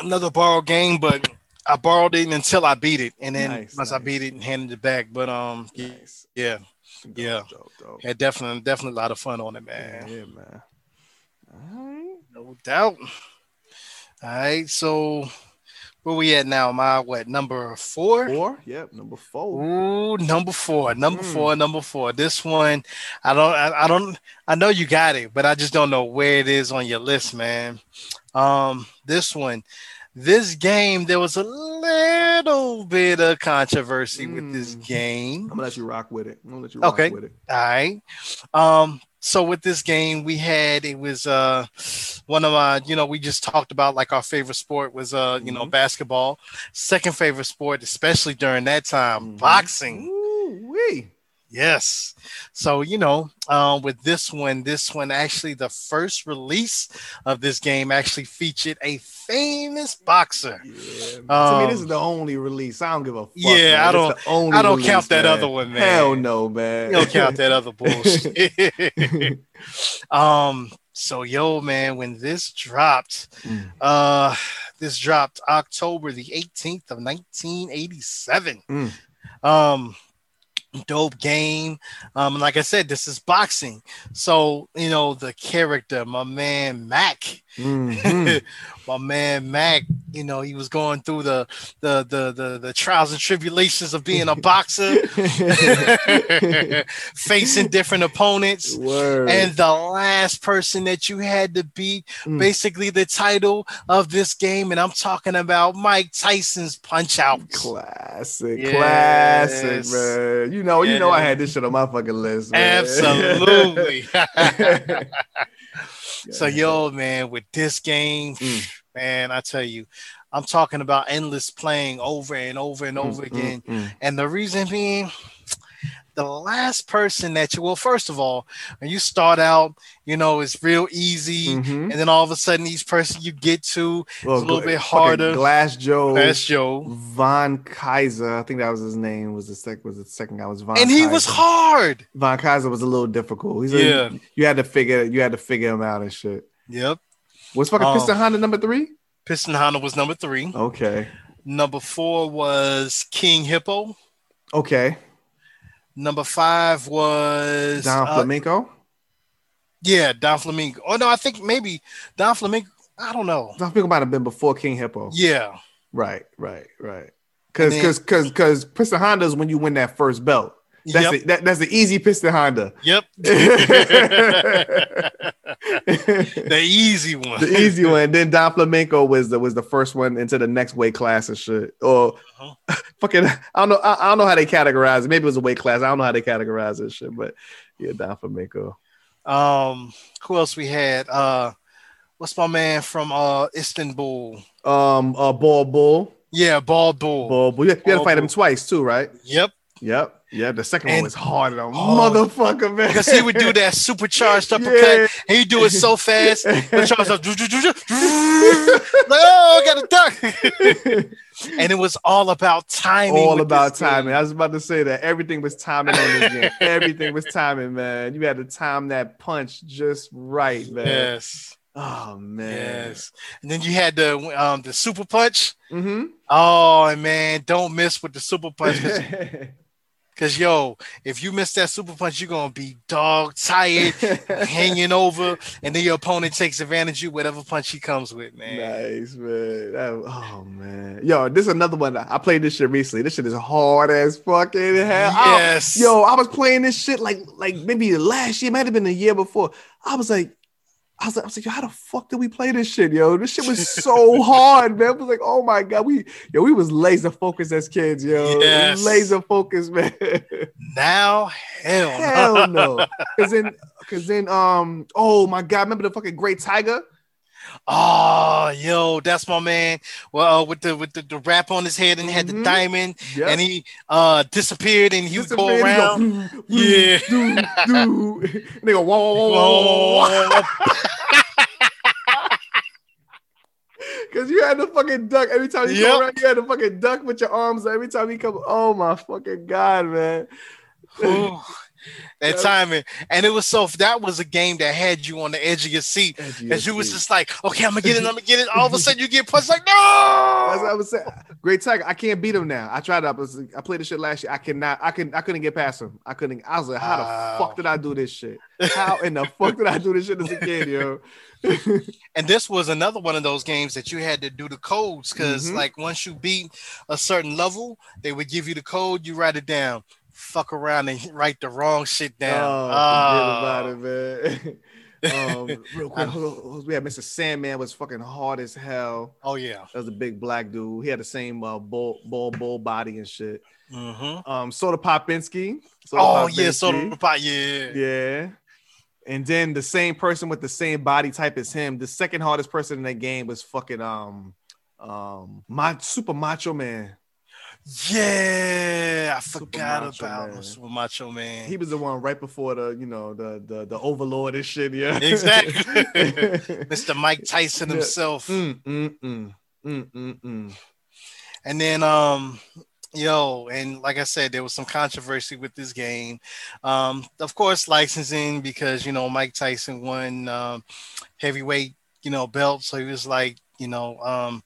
another borrowed game, but I borrowed it until I beat it, and then Nice, once I beat it and handed it back. But um, yeah, nice. yeah, Dope, Yeah. Dope, dope. had definitely definitely a lot of fun on it, Yeah, man. yeah, man. All right. No doubt. All right, so where we at now? My what number four? Four. Yep. Number four. Ooh, number four, number Mm. four, number four. This one, I don't, I, I don't, I know you got it, but I just don't know where it is on your list, man. Um, this one, this game, there was a little bit of controversy with this Mm. game. I'm gonna let you rock with it. I'm gonna let you rock Okay. with it. All right. Um, so with this game, we had it was uh one of my, you know, we just talked about like our favorite sport was uh, you know, Mhm. basketball. Second favorite sport, especially during that time, Mhm. boxing. Ooh, wee. Yes. So, you know, um, with this one, this one actually, the first release of this game actually featured a famous boxer. Yeah. to me, Um, this is the only release. I don't give a fuck. Yeah, man. I don't- I don't release, count that man. other one, man. Hell no, man. You don't count that other bullshit. um, so yo, man, when this dropped, Mm. uh, this dropped October the 18th of 1987. Mm. Um, dope game. Um, and like I said, this is boxing. So, you know, the character, my man Mac, Mhm. My man Mac, you know, he was going through the the the the, the trials and tribulations of being a boxer, facing different opponents. Word. And the last person that you had to beat, Mm. basically the title of this game, and I'm talking about Mike Tyson's Punch Out. Classic, Yes. classic, man. You know, you know, I had this shit on my fucking list. Man. Absolutely. So yo, man, with this game, Mm. man, I tell you, I'm talking about endless playing over and over and over Mm, again. mm, mm. And the reason being, the last person that you well, first of all, when you start out, you know, it's real easy, Mhm. and then all of a sudden, each person you get to Well, a little Gla- bit harder. Glass Joe, that's Joe, Von Kaiser. I think that was his name. Was the second? Was the second guy? Was Von? and he Kaiser. was hard. Von Kaiser was a little difficult. He's Yeah. You had to figure. You had to figure him out and shit. Yep. Was fucking Oh. Piston Honda number three? Piston Honda was number three. Okay. Number four was King Hippo. Okay. Number five was Don uh, Flamenco. Yeah, Don Flamenco. Oh no, I think maybe Don Flamenco. I don't know. Don Flamenco might have been before King Hippo. Yeah, Right. Right. Right. Because then- because because Piston Honda is when you win that first belt. That's yep, the, that, that's the easy Piston Honda. yep. the easy one. The easy one. Then Don Flamenco was the was the first one into the next weight class and shit. Or Uh-huh. fucking I don't know. I, I don't know how they categorize it. Maybe it was a weight class. I don't know how they categorize this shit, but yeah, Don Flamenco. Um, who else we had? Uh, what's my man from uh Istanbul? Um uh Bald Bull. Yeah, Bald Bull. Bald Bull. You, you had to Ball fight him twice too, right? Yep, Yep. Yeah, the second And- one was hard a Oh. motherfucker, man. because he would do that supercharged uppercut. Yeah. He'd do it so fast. The charge up, like, oh, I got to duck. and it was all about timing. all about this game. timing. I was about to say that everything was timing on this game. Everything was timing, man. You had to time that punch just right, man. Yes. Oh man. Yes. And then you had the um the super punch. Mm-hmm. Oh man, don't miss with the super punch because yo, if you miss that super punch, you're gonna be dog tired, hanging over, and then your opponent takes advantage of you whatever punch he comes with, man. Nice, man. That- oh man. Yo, this is another one. I played this shit recently. This shit is hard as fucking hell. I- Yes. yo, I was playing this shit like like maybe last year, might have been the year before. I was like, I was like, I was like, yo, how the fuck did we play this shit, yo? This shit was so hard, man. I was like, oh my god, we yo, we was laser focused as kids, yo. Yes. Laser focused, man. Now, hell, no. Hell no. Cause then, cause then, um, oh my god, remember the fucking Great Tiger? Oh, yo, that's my man. Well, uh, with the with the, the wrap on his head and he had the Mhm. diamond, Yep. and he uh disappeared, and he would go Disappeared, around. go, Yeah. do, do. And they go, whoa, whoa, whoa, whoa. Because you had to fucking duck every time you Yep. come around. You had to fucking duck with your arms every time you come. Oh my fucking god, man! That Yep. timing, and it was so that was a game that had you on the edge of your seat, as you was just like, okay, I'm gonna get it, I'm gonna get it. All of a sudden, you get punched like, no. That's what. I was saying. Great Tiger. I can't beat him now. I tried. I was. I played this shit last year. I cannot. I can. I couldn't get past him. I couldn't. I was like, how Wow. the fuck did I do this shit? How in the fuck did I do this shit as a kid, yo? And this was another one of those games that you had to do the codes because, Mhm. like, once you beat a certain level, they would give you the code. You write it down. Fuck around and write the wrong shit down. Oh, Oh. about it, man. um, real quick, on. we had Mr. Sandman was fucking hard as hell. Oh yeah. That was a big black dude. He had the same uh, bull, bull, bull body and shit. Mm-hmm. Um, Soda Popinski. Soda Oh yeah. Popinski. So. Yeah. yeah. And then the same person with the same body type as him. The second hardest person in that game was fucking um um my super macho man. Yeah, I Super forgot Macho about Man. Super Macho Man. He was the one right before the you know the the the overlord and shit. Yeah, Exactly. Mr. Mike Tyson himself. Mm, mm, mm. Mm, mm, mm. And then um yo, and like I said, there was some controversy with this game. Um, of course, licensing because you know Mike Tyson won um heavyweight, you know, belt. So he was like, you know, um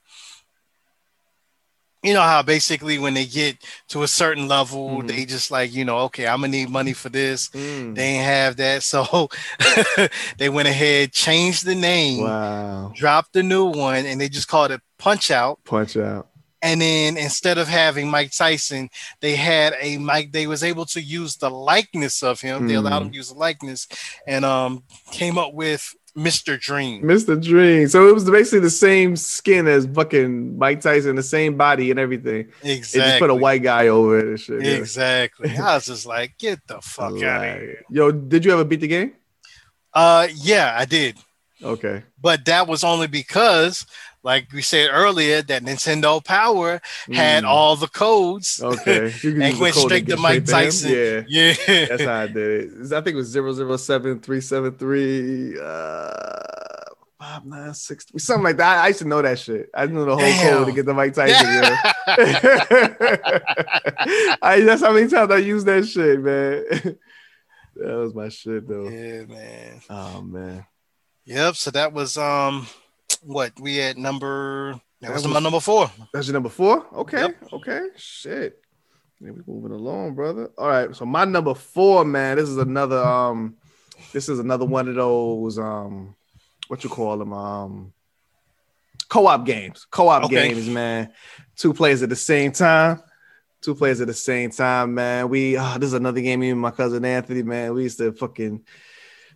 you know how basically when they get to a certain level, Mhm. they just like, you know, okay, I'm gonna need money for this. Mm. They ain't have that. So they went ahead, changed the name, Wow. dropped the new one, and they just called it Punch Out. Punch out. And then instead of having Mike Tyson, they had a Mike. They was able to use the likeness of him. They allowed Mm. him to use the likeness, and um came up with Mr. Dream. Mr. Dream. So it was basically the same skin as fucking Mike Tyson, the same body and everything. They Exactly. just put a white guy over it and shit. yeah. Exactly. I was just like, get the fuck out of here. Yo, did you ever beat the game? Uh, yeah, I did. Okay. but that was only because like we said earlier that nintendo power had Mm. all the codes Okay. You can and went code straight to Mike him. Tyson. Yeah. yeah That's how I did it. I think it was 007373 uh 5963 something like that. I, I used to know that shit. I knew the whole Damn. code to get the Mike Tyson. Yeah. I, that's how many times I used that shit, man. that was my shit though. yeah man Oh man. yep so that was um what we had number that That was my number four That's your number four? Okay. Yep. Okay. Shit. Yeah, we moving along, brother. All right. So my number four, man. This is another um this is another one of those um what you call them? Um co-op games. Co-op Okay. games, man. Two players at the same time. Two players at the same time, man. We oh, this is another game, me and my cousin Anthony, man. We used to fucking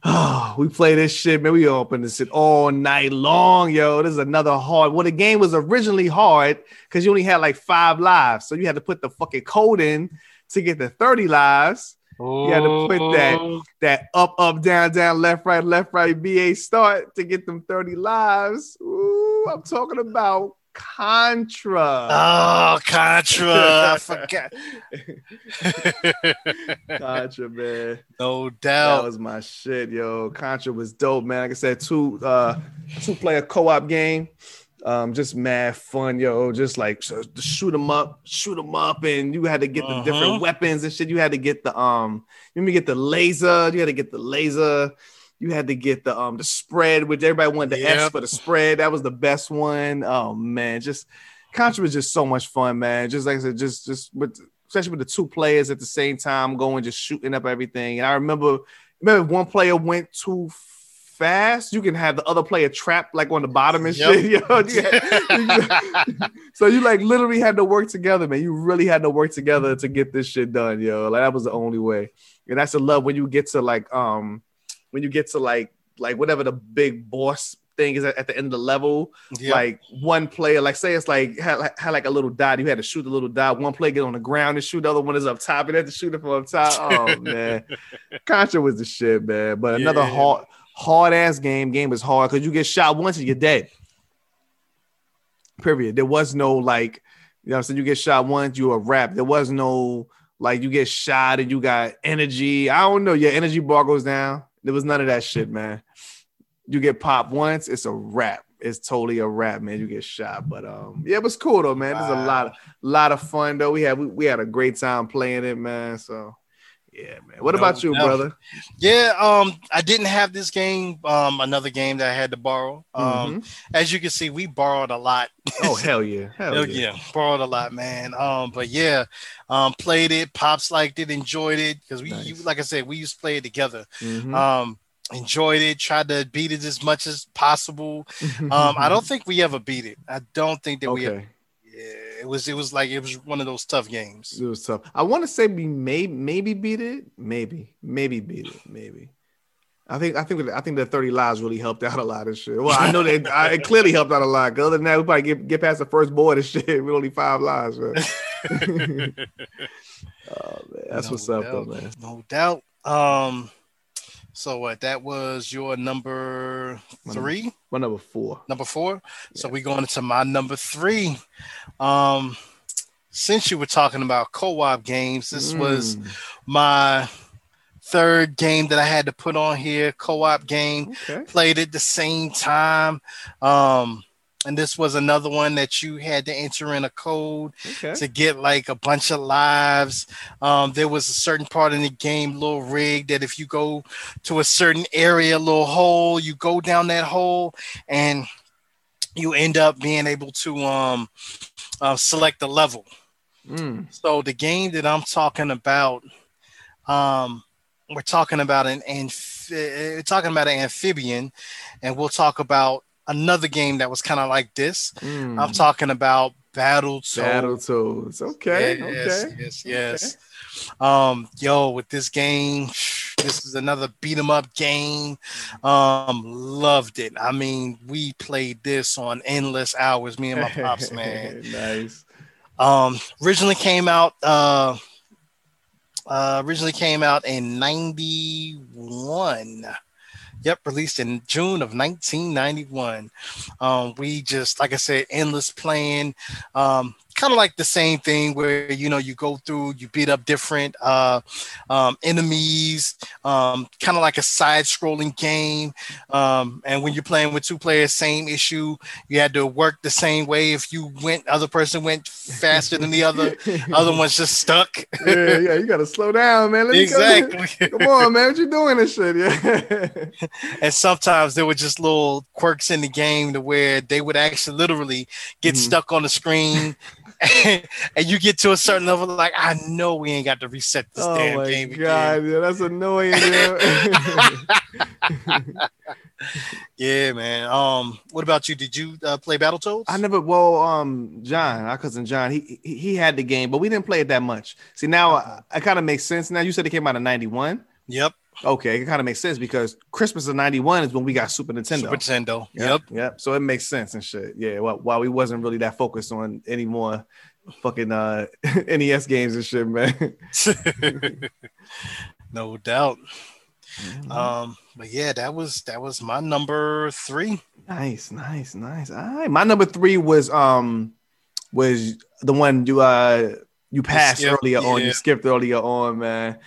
Oh, we play this shit, man. We open this shit all night long, yo. This is another hard. Well, the game was originally hard because you only had like five lives, so you had to put the fucking code in to get the thirty lives. You had to put that oh. that up, up, down, down, left, right, left, right, BA start to get them thirty lives. Ooh, I'm talking about Contra. oh contra i forgot Contra, man. no doubt. That was my shit, yo. Contra was dope, man. Like I said, two uh two player co-op game. Um, just mad fun, yo. Just like so, to shoot them up, shoot them up, and you had to get the Uh-huh. different weapons and shit. You had to get the um, you me get the laser. You had to get the laser. You had to get the um the spread, which everybody wanted the Yep. for the spread. That was the best one. Oh man, just Contra was just so much fun, man. Just like I said, just just with especially with the two players at the same time going, just shooting up everything. And I remember, remember one player went too fast, you can have the other player trapped like on the bottom and Yep. shit. Yo, you had- so you like literally had to work together, man. You really had to work together to get this shit done, yo. Like that was the only way. And that's the love when you get to like um when you get to like like whatever the big boss thing is at, the end of the level Yep. like one player, like say it's like had, like had like a little dot, you had to shoot the little dot. One player get on the ground and shoot, the other one is up top, and had to shoot it from up top. Oh man, Contra was the shit, man. But another Yeah. hard, hard ass game. Game is hard because you get shot once and you're dead. Period. There was no like, you know, what I'm saying you get shot once, you a wrap. There was no like you get shot and you got energy. I don't know. Your energy bar goes down. There was none of that shit, man. You get popped once, it's a wrap. It's totally a wrap, man. You get shot, but um, yeah, it was cool though, man. There's a lot, lot, lot of fun though. We had we, we had a great time playing it, man. So yeah, man. What No about you, brother? Yeah, um, I didn't have this game. Um, another game that I had to borrow. Um, Mhm. as you can see, we borrowed a lot. Oh hell yeah, hell Hell yeah. yeah, borrowed a lot, man. Um, but yeah, um, played it. Pops liked it, enjoyed it because we, Nice. you, like I said, we used to play it together. Mhm. Um, enjoyed it. Tried to beat it as much as possible. Um, I don't think we ever beat it. I don't think that we. Ever, yeah, it was. It was like it was one of those tough games. it was tough. I want to say we may maybe beat it, maybe, maybe beat it, maybe. I think I think I think the 30 lives really helped out a lot of shit. Well, I know that I, it clearly helped out a lot. Other than that, we probably get, get past the first board and shit with only five lives. Oh man, that's No what's up though, man. No doubt. Um, so what? That was your number three. My number four. number four. So we're going into my number three. Um, since you were talking about co-op games, this was Mm, my third game that I had to put on here. Co-op game okay. played at the same time. Um, and this was another one that you had to enter in a code Okay. to get like a bunch of lives. Um, there was a certain part in the game, little rig, that if you go to a certain area, little hole, you go down that hole and you end up being able to um uh, select a level. Mm. So the game that I'm talking about, um, we're talking about an amphi- uh, talking about an amphibian, and we'll talk about another game that was kind of like this. Mm. I'm talking about Battle Battletoads. Okay. Yes, okay. yes, yes. Um, yo, with this game, this is another beat 'em up game. Um, loved it. I mean, we played this on endless hours, me and my pops, man. nice. Um, originally came out uh uh originally came out in 91. Yep, released in June of 1991. Um, we just, like I said, endless playing. Um, kind of like the same thing where you know you go through, you beat up different uh, um, enemies, um, kind of like a side-scrolling game. Um, and when you're playing with two players, same issue. You had to work the same way. If you went, other person went faster than the other. other one's just stuck. yeah, yeah, you gotta slow down, man. Let go- exactly. Come on, man. What you doing this shit? Yeah. and sometimes there were just little quirks in the game to where they would actually literally get Mhm. stuck on the screen and, you get to a certain level like i know we ain't got to reset this oh damn my game god, again. yeah, that's annoying. Yeah. man um what about you did you uh, play battletoads I never. Well, um, John, our cousin John, he he, he had the game, but we didn't play it that much. See, now uh, it kind of makes sense. Now you said it came out in '91. yep Okay, it kind of makes sense because Christmas of '91 is when we got Super Nintendo. super nintendo Yep, yep. So it makes sense and shit. Yeah. While, while we wasn't really that focused on any more fucking uh NES games and shit, man. no doubt Mm-hmm. um but yeah that was that was my number three Nice, nice, nice. All right. My number three was um was the one you uh you passed earlier on. You skipped earlier on, man.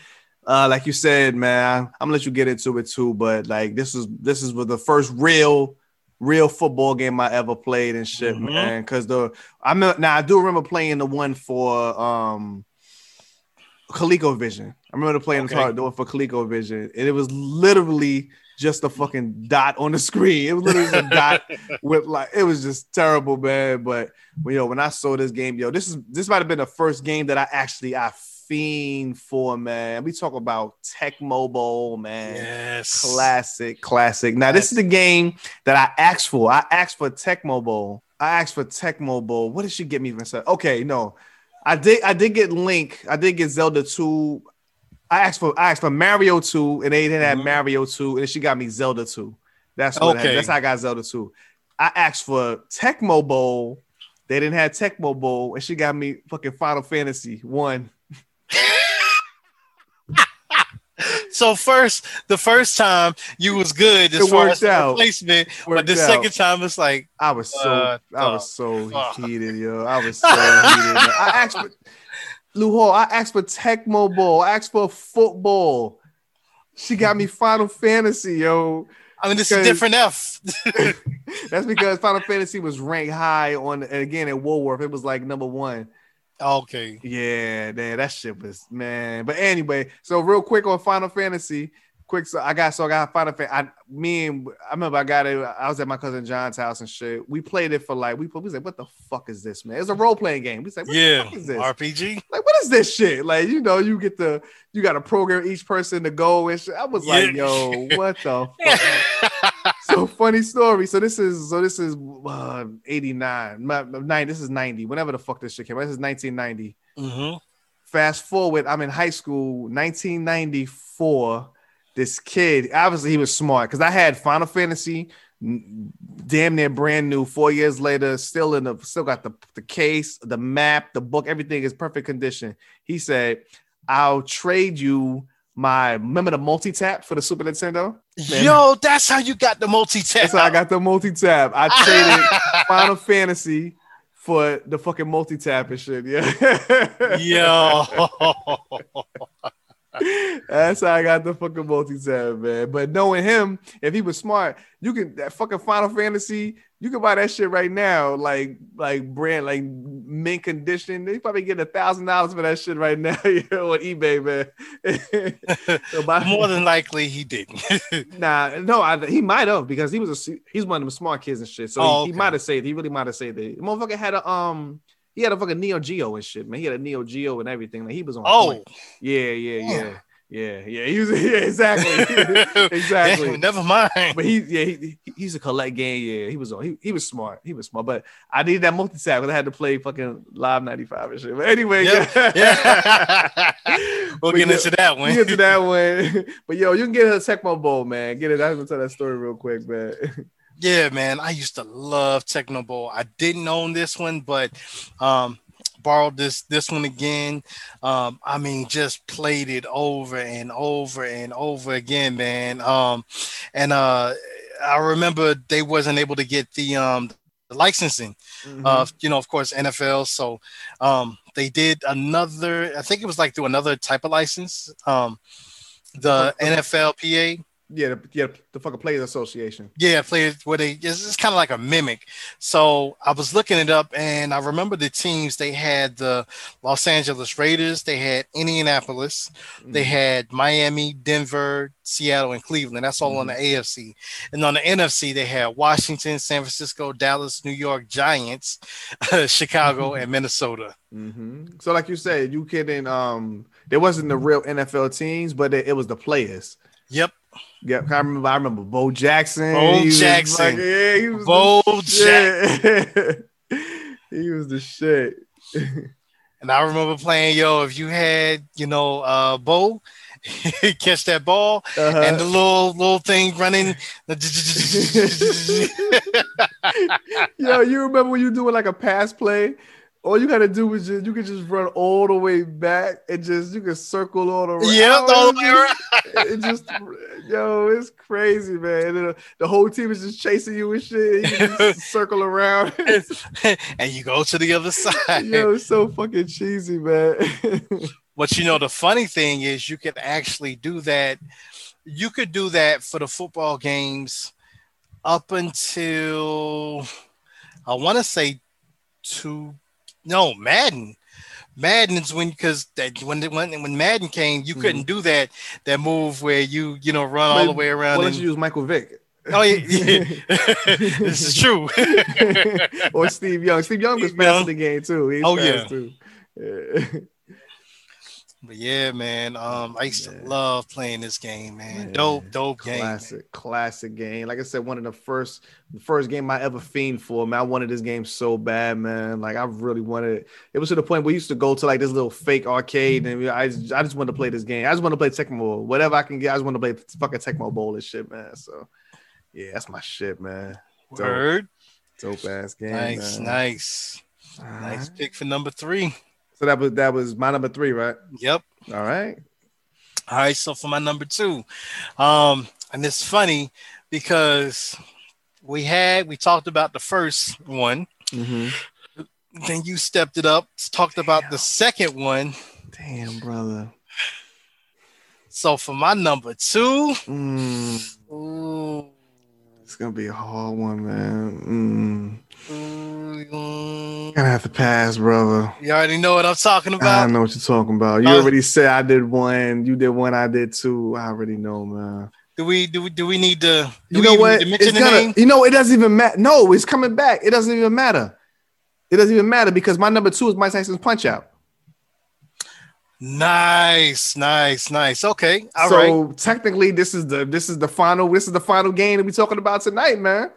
Uh, like you said, man, I'm gonna let you get into it too. But like this is this is the first real real football game I ever played and shit, Mhm. man. Cause the I mean now I do remember playing the one for um ColecoVision. I remember playing Okay. the card door for ColecoVision, and it was literally just a fucking dot on the screen. It was literally a dot with like it was just terrible, man. But well, yo, when I saw this game, yo, this is this might have been the first game that I actually I fiend for, man. We talk about Tecmo Bowl, man. yes Classic, classic. Now, this is the game that I asked for. I asked for Tecmo Bowl. I asked for Tecmo Bowl. What did she get me for? set? Okay, no. I did I did get Link. I did get Zelda 2. I asked for I asked for Mario 2, and they didn't have Mhm. Mario 2, and then she got me Zelda 2. That's what Okay. that's how I got Zelda 2. I asked for Tecmo Bowl. They didn't have Tecmo Bowl, and she got me fucking Final Fantasy 1. So first, the first time you was good as It far worked as out. replacement, but the out. second time it's like, I was so Uh, I was so fuck. heated, yo. I was so heated. I asked for Lou Hall, I asked for Tecmo Bowl. I asked for football. She got me Final Fantasy, yo. I mean, it's a different F. That's because Final Fantasy was ranked high on and again at Woolworth. It was like number one. Okay, Yeah, man, that shit was man. But anyway, so real quick on Final Fantasy, quick. So I got so I got Final Fantasy. I me and I remember I got it. I was at my cousin John's house and shit. We played it for like we we was like, what the fuck is this, man? It's a role playing game. We said, what yeah, the fuck is this? RPG. Like, what is this shit? Like, you know, you get the you got to program each person to go and shit. I was like, yo, what the fuck? So funny story. So this is so this is uh, 89, my- nine. This is 90. Whenever the fuck this shit came out. This is 1990 hmm fast forward, I'm in high school, 1994. This kid, obviously, he was smart because I had Final Fantasy, damn near brand new. Four years later, still in the, still got the the case, the map, the book, everything is perfect condition. He said, "I'll trade you my remember the multi tap for the Super Nintendo. Man. Yo, that's how you got the multi tap. That's how I got the multi tap. I traded Final Fantasy." For the fucking multi tap and shit, yeah. Yo, That's how I got the fucking multi tab, man. But knowing him, if he was smart, you can that fucking Final Fantasy, you can buy that shit right now, like like brand, like mint condition. They probably get a thousand dollars for that shit right now you know, on eBay, man. So more than likely he didn't. nah, no, I, he might have because he was a he's one of them smart kids and shit. So Oh, he, he might have said he really might have said that. The motherfucker had a um he had a fucking Neo Geo and shit, man. He had a Neo Geo and everything. Like he was on. Oh, point. yeah, yeah, Damn. yeah, yeah, yeah. He was, yeah, exactly, exactly. Damn, never mind. But he, yeah, he, he he used collect game. Yeah, he was on. He, he was smart. He was smart. But I needed that multi tap because I had to play fucking live ninety five and shit. But anyway, Yeah, yeah. we'll But get yeah, into that one. get to that one. But yo, you can get a Tecmo Bowl, man. Get it. I'm gonna tell that story real quick, man. Yeah, man. I used to love Tecmo Bowl. I didn't own this one, but um borrowed this this one again. Um, I mean, just played it over and over and over again, man. Um, and uh I remember they wasn't able to get the um the licensing Mm-hmm. of you know, of course, NFL. So um they did another, I think it was like through another type of license. Um the NFLPA. Yeah, the, yeah, the fucking Players Association. Yeah, played where they it's, it's kind of like a mimic. So I was looking it up, and I remember the teams they had the Los Angeles Raiders, they had Indianapolis, they had Miami, Denver, Seattle, and Cleveland. That's all on the AFC. And on the NFC, they had Washington, San Francisco, Dallas, New York Giants, Chicago, and Minnesota. hmm So, like you said, you couldn't. Um, there wasn't the real NFL teams, but it, it was the players. Yep, Yeah, I remember. I remember Bo Jackson. Bo Jackson. like, yeah, he was Bo shit. he was the shit. And I remember playing, yo, if you had, you know, uh Bo catch that ball Uh-huh. and the little little thing running. Yo, you remember when you doing like a pass play? All you gotta do is just you can just run all the way back and just you can circle all around. yeah all the way around. It just yo, it's crazy, man. And the whole team is just chasing you and shit. You just circle around. and you go to the other side. yo, it's so fucking cheesy, man. But you know, the funny thing is you could actually do that. You could do that for the football games up until I want to say two. No, Madden. Madden's when because that when when when Madden came, you couldn't mm-hmm. do that that move where you you know run all the way around. Why and- you use Michael Vick? oh yeah, yeah. this is true. or Steve Young. Steve Young was fast in the game too. He's Oh, yeah. too. Yeah. But yeah, man. Um, I used to love playing this game, man. Man. Dope, dope game. Classic, classic game. Like I said, one of the first, the first game I ever fiend for. Man, I wanted this game so bad, man. Like I really wanted it. It was to the point where we used to go to like this little fake arcade, and I just, I just wanted to play this game. I just want to play Tecmo, Bowl. whatever I can get. I just want to play fucking Tecmo Bowl and shit, man. So yeah, that's my shit, man. Dope, Word. dope ass game. Nice, man. nice, Alright. nice pick for number three. So that was that was my number three, right? Yep. All right. All right. So for my number two, um, and it's funny because we had we talked about the first one, Mhm. then you stepped it up, talked about the second one. Damn, brother. So for my number two, Mm, ooh, it's gonna be a hard one, man. Mm. Ooh, Gonna have to pass, brother. you already know what I'm talking about. I know what you're talking about. You Uh, already said I did one. You did one. I did two. I already know, man. Do we do we do we need to? Do You know what? mention It's the gonna. name? You know, it doesn't even matter. No, it's coming back. It doesn't even matter. It doesn't even matter because my number two is Mike Tyson's Punch Out. Nice, nice, nice. Okay, all right. so technically, this is the this is the final. This is the final game that we're talking about tonight, man.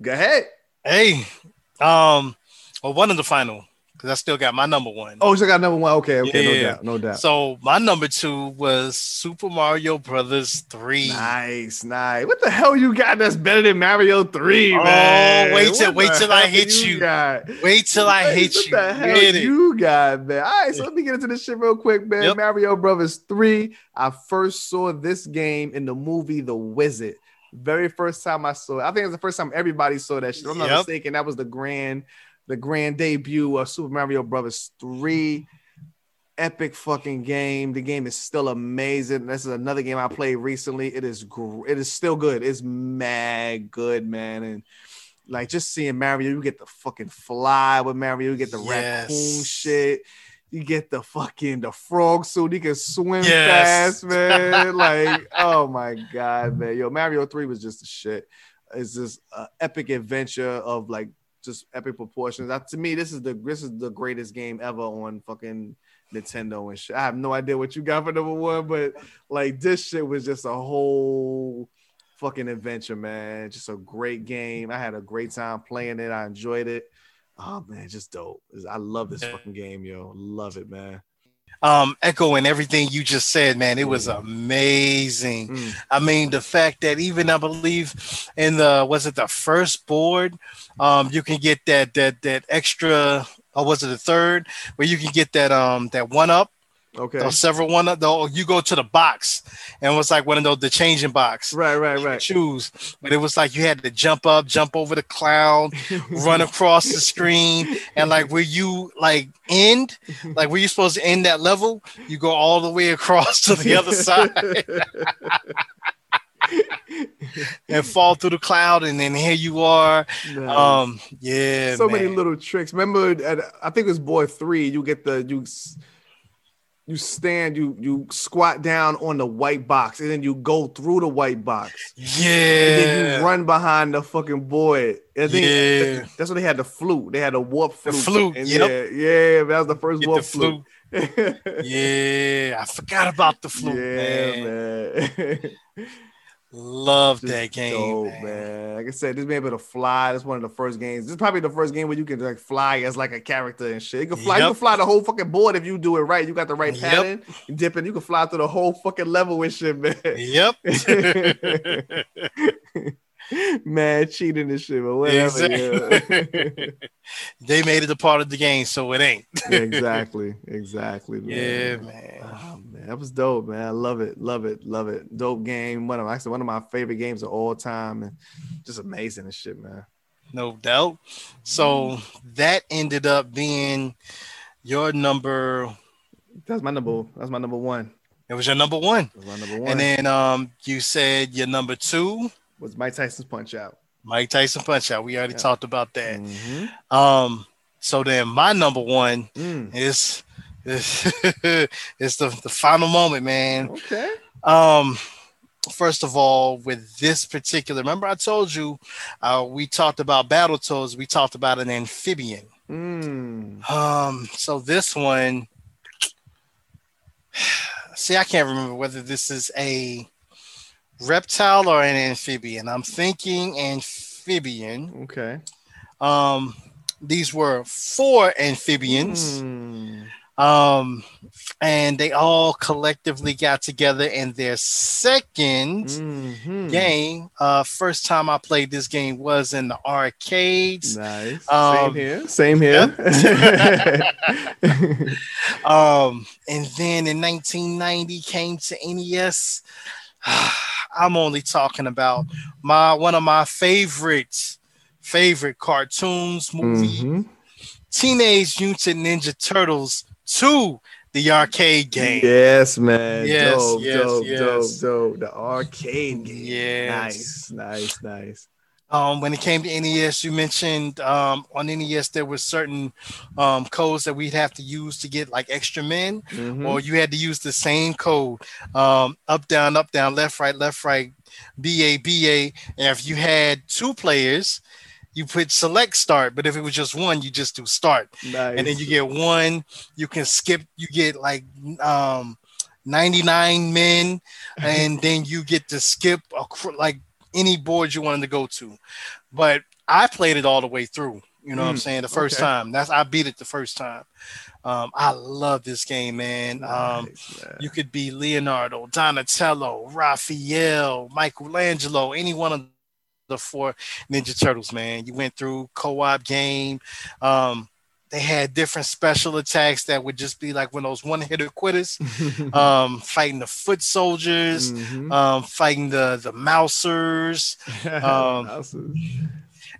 Go ahead. Hey, um, well, one of the final because I still got my number one. Oh, you still got number one. Okay, okay, no doubt, no doubt. So my number two was Super Mario Brothers three. Nice, nice. What the hell you got that's better than Mario 3, Oh, man? wait till- What wait till I hit you. Got? Wait till I hit what you. the hell Get it. you got, man? All right, so let me get into this shit real quick, man. Yep. Mario Brothers 3. I first saw this game in the movie The Wizard. Very first time I saw it. I think it was the first time everybody saw that shit. If I'm not Yep. mistaken. That was the grand, the grand debut of Super Mario Brothers 3 epic fucking game. The game is still amazing. This is another game I played recently. It is gr- it is still good. It's mad good, man. And like just seeing Mario, you get the fucking fly with Mario, you get the Yes. raccoon shit. You get the fucking the frog suit. He can swim Yes. fast, man. like, oh my god, man. Yo, Mario 3 was just a shit. It's just an epic adventure of like just epic proportions. That, to me, this is the this is the greatest game ever on fucking Nintendo and shit. I have no idea what you got for number one, but like this shit was just a whole fucking adventure, man. Just a great game. I had a great time playing it. I enjoyed it. Oh man, just dope. I love this fucking game, yo. Love it, man. Um, echoing everything you just said, man, it was amazing. Mm. I mean, the fact that even I believe in the was it the first board, um, you can get that that that extra or was it the third where you can get that um that one up Okay. those several one of though you go to the box and it was like one of those the changing box Right, right, right. choose but it was like you had to jump up jump over the cloud run across the screen and like where you like end like where you supposed to end that level you go all the way across to the other side and fall through the cloud and then here you are Nice. um yeah so many little tricks. Remember, at, I think it was boy three. You get the you you stand, you you squat down on the white box, and then you go through the white box, Yeah. and then you run behind the fucking boy. And then Yeah. that's when they had the flute. They had a warp flute. The flute. flute, And yep. Yeah, yeah, that was the first Get warp the flute. flute. yeah i forgot about the flute yeah, man. man. love Just that game dope, man. man. Like I said, this may be able to fly. This is one of the first games. This is probably the first game where you can like fly as like a character and shit. You can fly. You can fly the whole fucking board if you do it right. You got the right Yep. pattern. You dip it. You can fly through the whole fucking level and shit, man. Yep. man, cheating and shit, but whatever. Yeah. They made it a part of the game, so it ain't. Exactly, exactly. Man. Yeah, man. Oh, man, that was dope, man. I love it, love it, love it. Dope game. One of actually one of my favorite games of all time, and just amazing and shit, man. No doubt. So that ended up being your number. That's my number. That's my number one. It was your number one. That's my number one. And then um you said your number two, was Mike Tyson's Punch Out. Mike Tyson Punch Out. We already Yeah. talked about that. Mhm. Um, so then my number one Mm. is is, is the, the final moment, man. Okay. Um, first of all, with this particular, remember I told you, uh, we talked about Battletoads. We talked about an amphibian. Mm. Um, so this one, see, I can't remember whether this is a reptile or an amphibian. I'm thinking amphibian. Okay. Um, these were four amphibians. Mm. Um, and they all collectively got together in their 2nd Mhm. game. Uh, first time I played this game was in the arcades. Nice. Um, Same here. Same here. Um, and then in 1990 came to NES. I'm only talking about my one of my favorite favorite cartoons movie, Mhm. Teenage Mutant Ninja Turtles 2, the arcade game. Yes, man. Yes, dope, yes, dope, yes. dope, dope. The arcade game. Yes. Nice, nice, nice. Um, when it came to NES, you mentioned um, on NES there were certain um, codes that we'd have to use to get like extra men, Mhm. or you had to use the same code um, up, down, up, down, left, right, left, right, BA, BA. And if you had two players, you put select start, but if it was just one, you just do start. nice. And then you get one, you can skip, you get like um, 99 men, and then you get to skip acro- like any board you wanted to go to. But I played it all the way through. You know what I'm Mm, saying? The first okay. time. That's I beat it the first time. Um, I love this game, man. Um, man. you could be Leonardo, Donatello, Raphael, Michelangelo, any one of the four Ninja Turtles, man. You went through co-op game. Um, they had different special attacks that would just be like one of those one-hitter quitters, um, fighting the foot soldiers, Mhm. um, fighting the the mousers, um,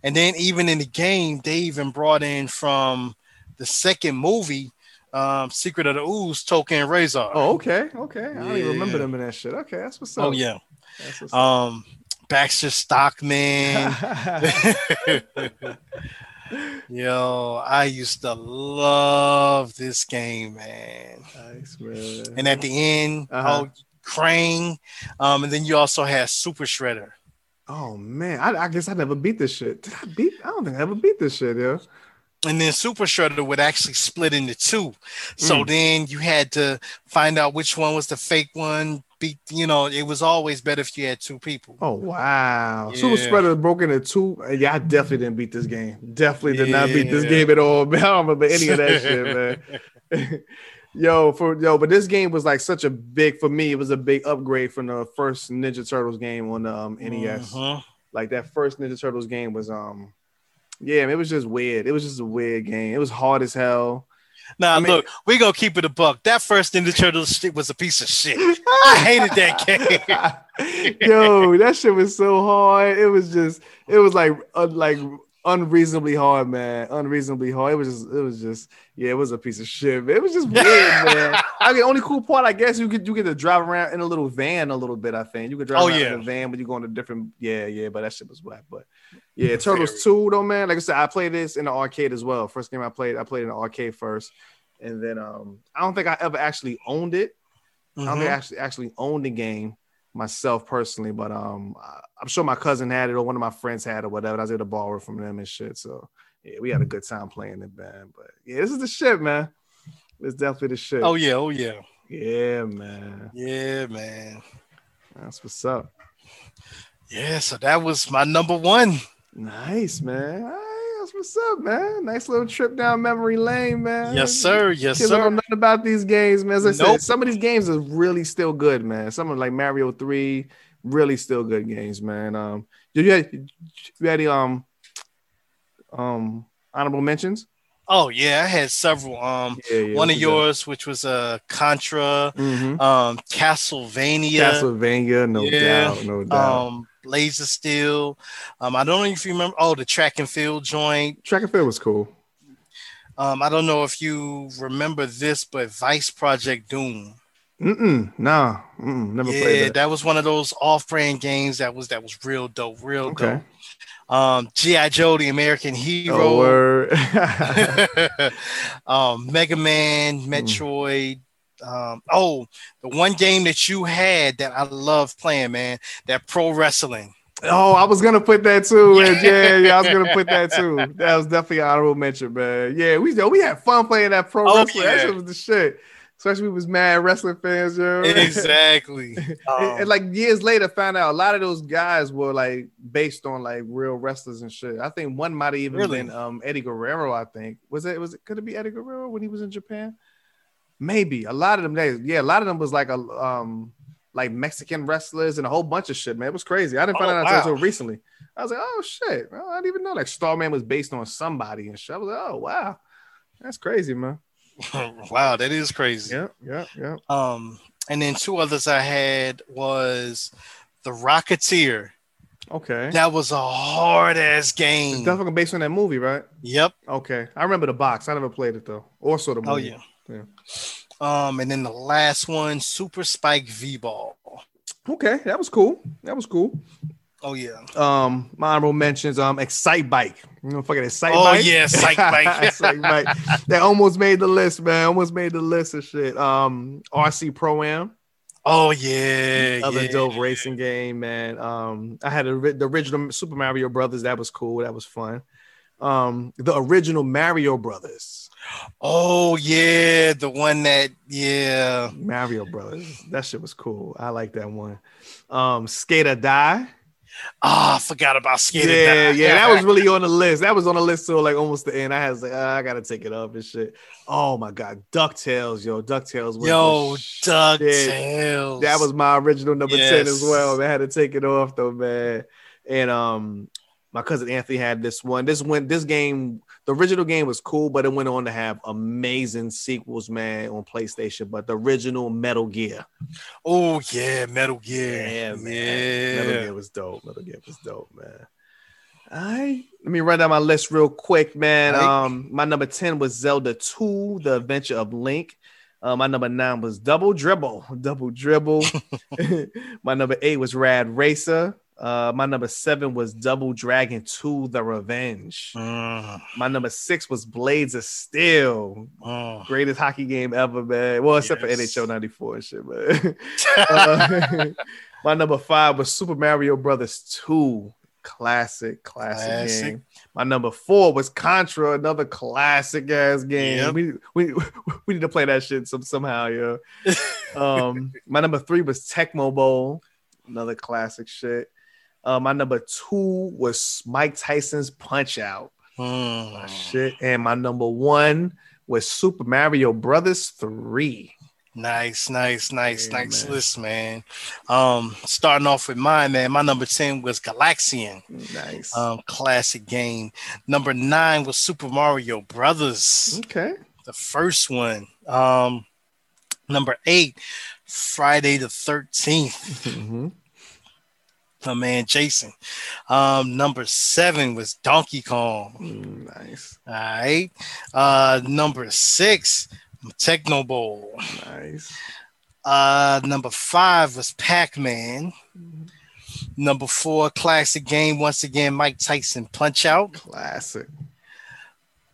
and then even in the game, they even brought in from the second movie, um, Secret of the Ooze, Tokka and Rahzar. Oh, okay, okay. I don't even remember them in that shit. Okay, that's what's up. oh yeah. That's what's up. Um, Baxter Stockman. Yo, I used to love this game, man. nice, man. And at the end, Uh-huh. oh, Krang. Um, and then you also had Super Shredder. Oh man, I, I guess I never beat this shit. Did I beat? I don't think I ever beat this shit, yo. and then Super Shredder would actually split into two. So Mm. then you had to find out which one was the fake one. Beat, you know, it was always better if you had two people. Oh wow, Super Shredder broke into two. Yeah, I definitely didn't beat this game. Definitely did not beat this game at all. Man, I don't remember any of that shit, man. yo, for yo, but this game was like such a big for me. It was a big upgrade from the first Ninja Turtles game on the um, NES. Mhm. Like that first Ninja Turtles game was um, yeah, it was just weird. It was just a weird game. It was hard as hell. Now I mean- look, we gonna keep it a buck. That first Ninja Turtles shit was a piece of shit. I hated that game. Yo, that shit was so hard. It was just, it was like, uh, like unreasonably hard, man. Unreasonably hard. It was just, it was just, yeah, it was a piece of shit. Man. It was just weird, man. I mean, the only cool part, I guess, you could you get to drive around in a little van a little bit. I think you could drive Oh, around yeah. in a van, but you go in a different, yeah, yeah. But that shit was whack. But yeah, Turtles Two though, man. Like I said, I played this in the arcade as well. First game I played, I played in the arcade first, and then um, I don't think I ever actually owned it. I don't think I Mhm. actually actually owned the game myself personally, but um, I'm sure my cousin had it or one of my friends had it or whatever. I was able to borrow it from them and shit. So yeah, we had a good time playing it, man. But yeah, this is the shit, man. It's definitely the shit. Oh yeah, oh yeah, yeah, man. yeah, man. That's what's up. Yeah, so that was my number one. Nice, man. Right, that's what's up, man. Nice little trip down memory lane, man. Yes, sir. Yes, Kids don't know sir. nothing about these games, man. As I said, some of these games are really still good, man. Some of like Mario 3, really still good games, man. Um, did you had you had any um um honorable mentions? Oh yeah, I had several. Um, Yeah, yeah. one of yours, which was uh Contra, Mhm. um, Castlevania, Castlevania, no Yeah. doubt, no doubt. um, Laser Steel. Um, I don't know if you remember. Oh, the track and field joint. Track and field was cool. Um, I don't know if you remember this, but Vice Project Doom. Mm-mm, nah, mm-mm, never yeah, played that. that. was one of those off-brand games that was that was real dope, real Okay. dope. Um, GI Joe, the American Oh, Hero. um, Mega Man, Hmm. Metroid. Um, oh, the one game that you had that I love playing, man, that pro wrestling. oh, I was gonna put that too. and Yeah, yeah, I was gonna put that too. That was definitely an honorable mention, man. Yeah, we we had fun playing that pro Oh, wrestling. That yeah. shit was the shit. Especially we was mad wrestling fans, yo. Exactly. and, Um, and, like years later, found out a lot of those guys were like based on like real wrestlers and shit. I think one might have even Really? been um Eddie Guerrero. I think was it was it could it be Eddie Guerrero when he was in Japan? Maybe a lot of them days. Yeah, a lot of them was like a um like Mexican wrestlers and a whole bunch of shit. Man, it was crazy. I didn't find Oh, out until recently. I was like, oh shit, Well, I didn't even know like Starman was based on somebody and shit. I was like, oh wow, that's crazy, man. wow, that is crazy. Yeah, yeah, yeah. Um, and then two others I had was the Rocketeer. Okay. That was a hard ass It's game. definitely based on that movie, right? Yep. Okay, I remember the box. I never played it though, or saw the movie. Oh yeah. Yeah. Um, and then the last one, Super Spike V Ball. Okay, that was cool. That was cool. Oh yeah. Um, my honorable mentions. Um, Excite Bike. You know, fucking Excite Oh, Bike. Oh yeah, Excite Bike. Excite Bike. That almost made the list, man. Almost made the list of shit. Um, RC Pro Am. Oh yeah. Other yeah. dope racing game, man. Um, I had a, the original Super Mario Brothers. That was cool. That was fun. Um, the original Mario Brothers. Oh yeah, the one that yeah. Mario Brothers. That shit was cool. I like that one. Um, Skate or Die. Ah, I forgot about Skater. yeah, Die. yeah, that was really on the list. That was on the list till like almost the end. I was like, ah, I gotta take it up and shit. Oh my god, Ducktales, yo, Ducktales. was Yo. DuckTales. That was my original number ten as well. Man, I had to take it off though, man. And um, my cousin Anthony had this one. This went. This game, the original game was cool, but it went on to have amazing sequels, man, on PlayStation. But the original Metal Gear, Oh yeah, Metal Gear. yeah, man, Yeah. Metal Gear was dope. Metal Gear was dope, man. All right, let me run down my list real quick, man. Right. Um, my number ten was Zelda Two: The Adventure of Link. Uh, my number nine was Double Dribble. Double Dribble. my number eight was Rad Racer. Uh, my number seven was Double Dragon 2 The Revenge. Mm, My number six was Blades of Steel. Greatest hockey game ever, man. Well, except Yes. for NHL 94 and shit, man. Uh, My number five was Super Mario Brothers 2. Classic, classic, Classic. game. My number four was Contra, another classic ass game. Yep. We, we we need to play that shit some, somehow, yeah. um, my number three was Tecmo Bowl, another classic shit. Uh, my number two was Mike Tyson's Punch Out. Mm. Shit. And my number one was Super Mario Brothers 3. Nice, nice, nice, Yeah, nice man. list, man. Um, starting off with mine, man. My number 10 was Galaxian. Nice. Um, classic game. Number nine was Super Mario Brothers, okay. the first one. Um, number eight, Friday the 13th. Mhm. My man Jason. Um, number seven was Donkey Kong. Mm, Nice. All right. Uh, number six, Tecmo Bowl. Nice. Uh, number five was Pac Man. Number four, classic game. Once again, Mike Tyson Punch Out. Classic.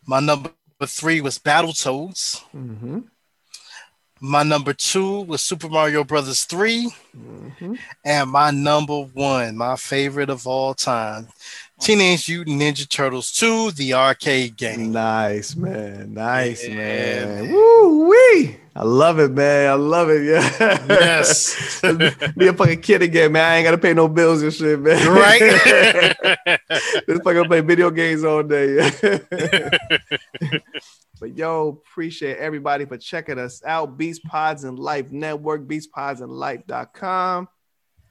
My number three was Battletoads. hmm My number two was Super Mario Brothers 3. hmm And my number one, my favorite of all time, Teenage Mutant Ninja Turtles 2, the arcade game. Nice, man. Nice, Yeah, man. man. Woo wee. I love it, man. I love it. Yeah. Yes. Be a fucking kid again, man. I ain't gotta pay no bills and shit, man. Right? Just fucking play video games all day. but yo, appreciate everybody for checking us out. Beats Pods and Life Network, beatspodsandlife.com.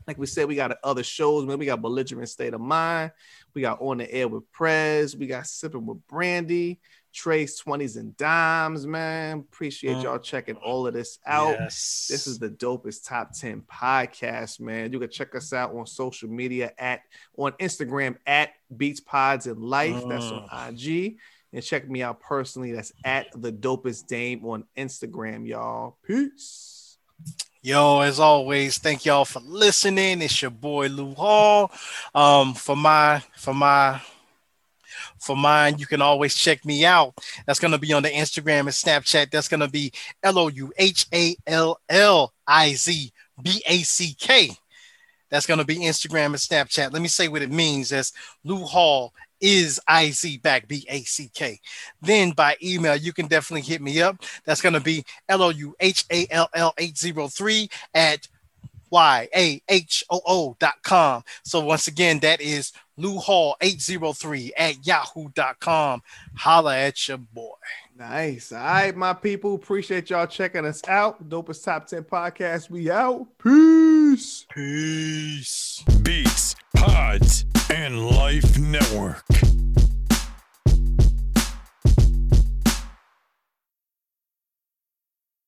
Like we said, we got other shows, man. We got Belligerent State of Mind. We got On the Air with Prez. We got Sipping with Brandy. Trace 20s and Dimes, man. Appreciate Mm. y'all checking all of this out. Yes. This is the dopest top 10 podcast, man. You can check us out on social media at on Instagram at Beats Pods and Life. That's on IG. And check me out personally. That's at the dopest dame on Instagram, y'all. Peace. Yo, as always, thank y'all for listening. It's your boy Lou Hall. Um, for my for my for mine, you can always check me out. That's gonna be on the Instagram and Snapchat. That's gonna be L O U H A L L I Z B A C K. That's gonna be Instagram and Snapchat. Let me say what it means. That's Lou Hall is I Z back B A C K. Then by email, you can definitely hit me up. That's gonna be L O U H A L L 803 at Y-A-H-O-O dot com. So once again, that is Lou Hall 803 at yahoo.com. Holla at your boy. Nice. All right, my people. Appreciate y'all checking us out. Dopest Top 10 Podcast. We out. Peace. Peace. Beats, Pods, and Life Network.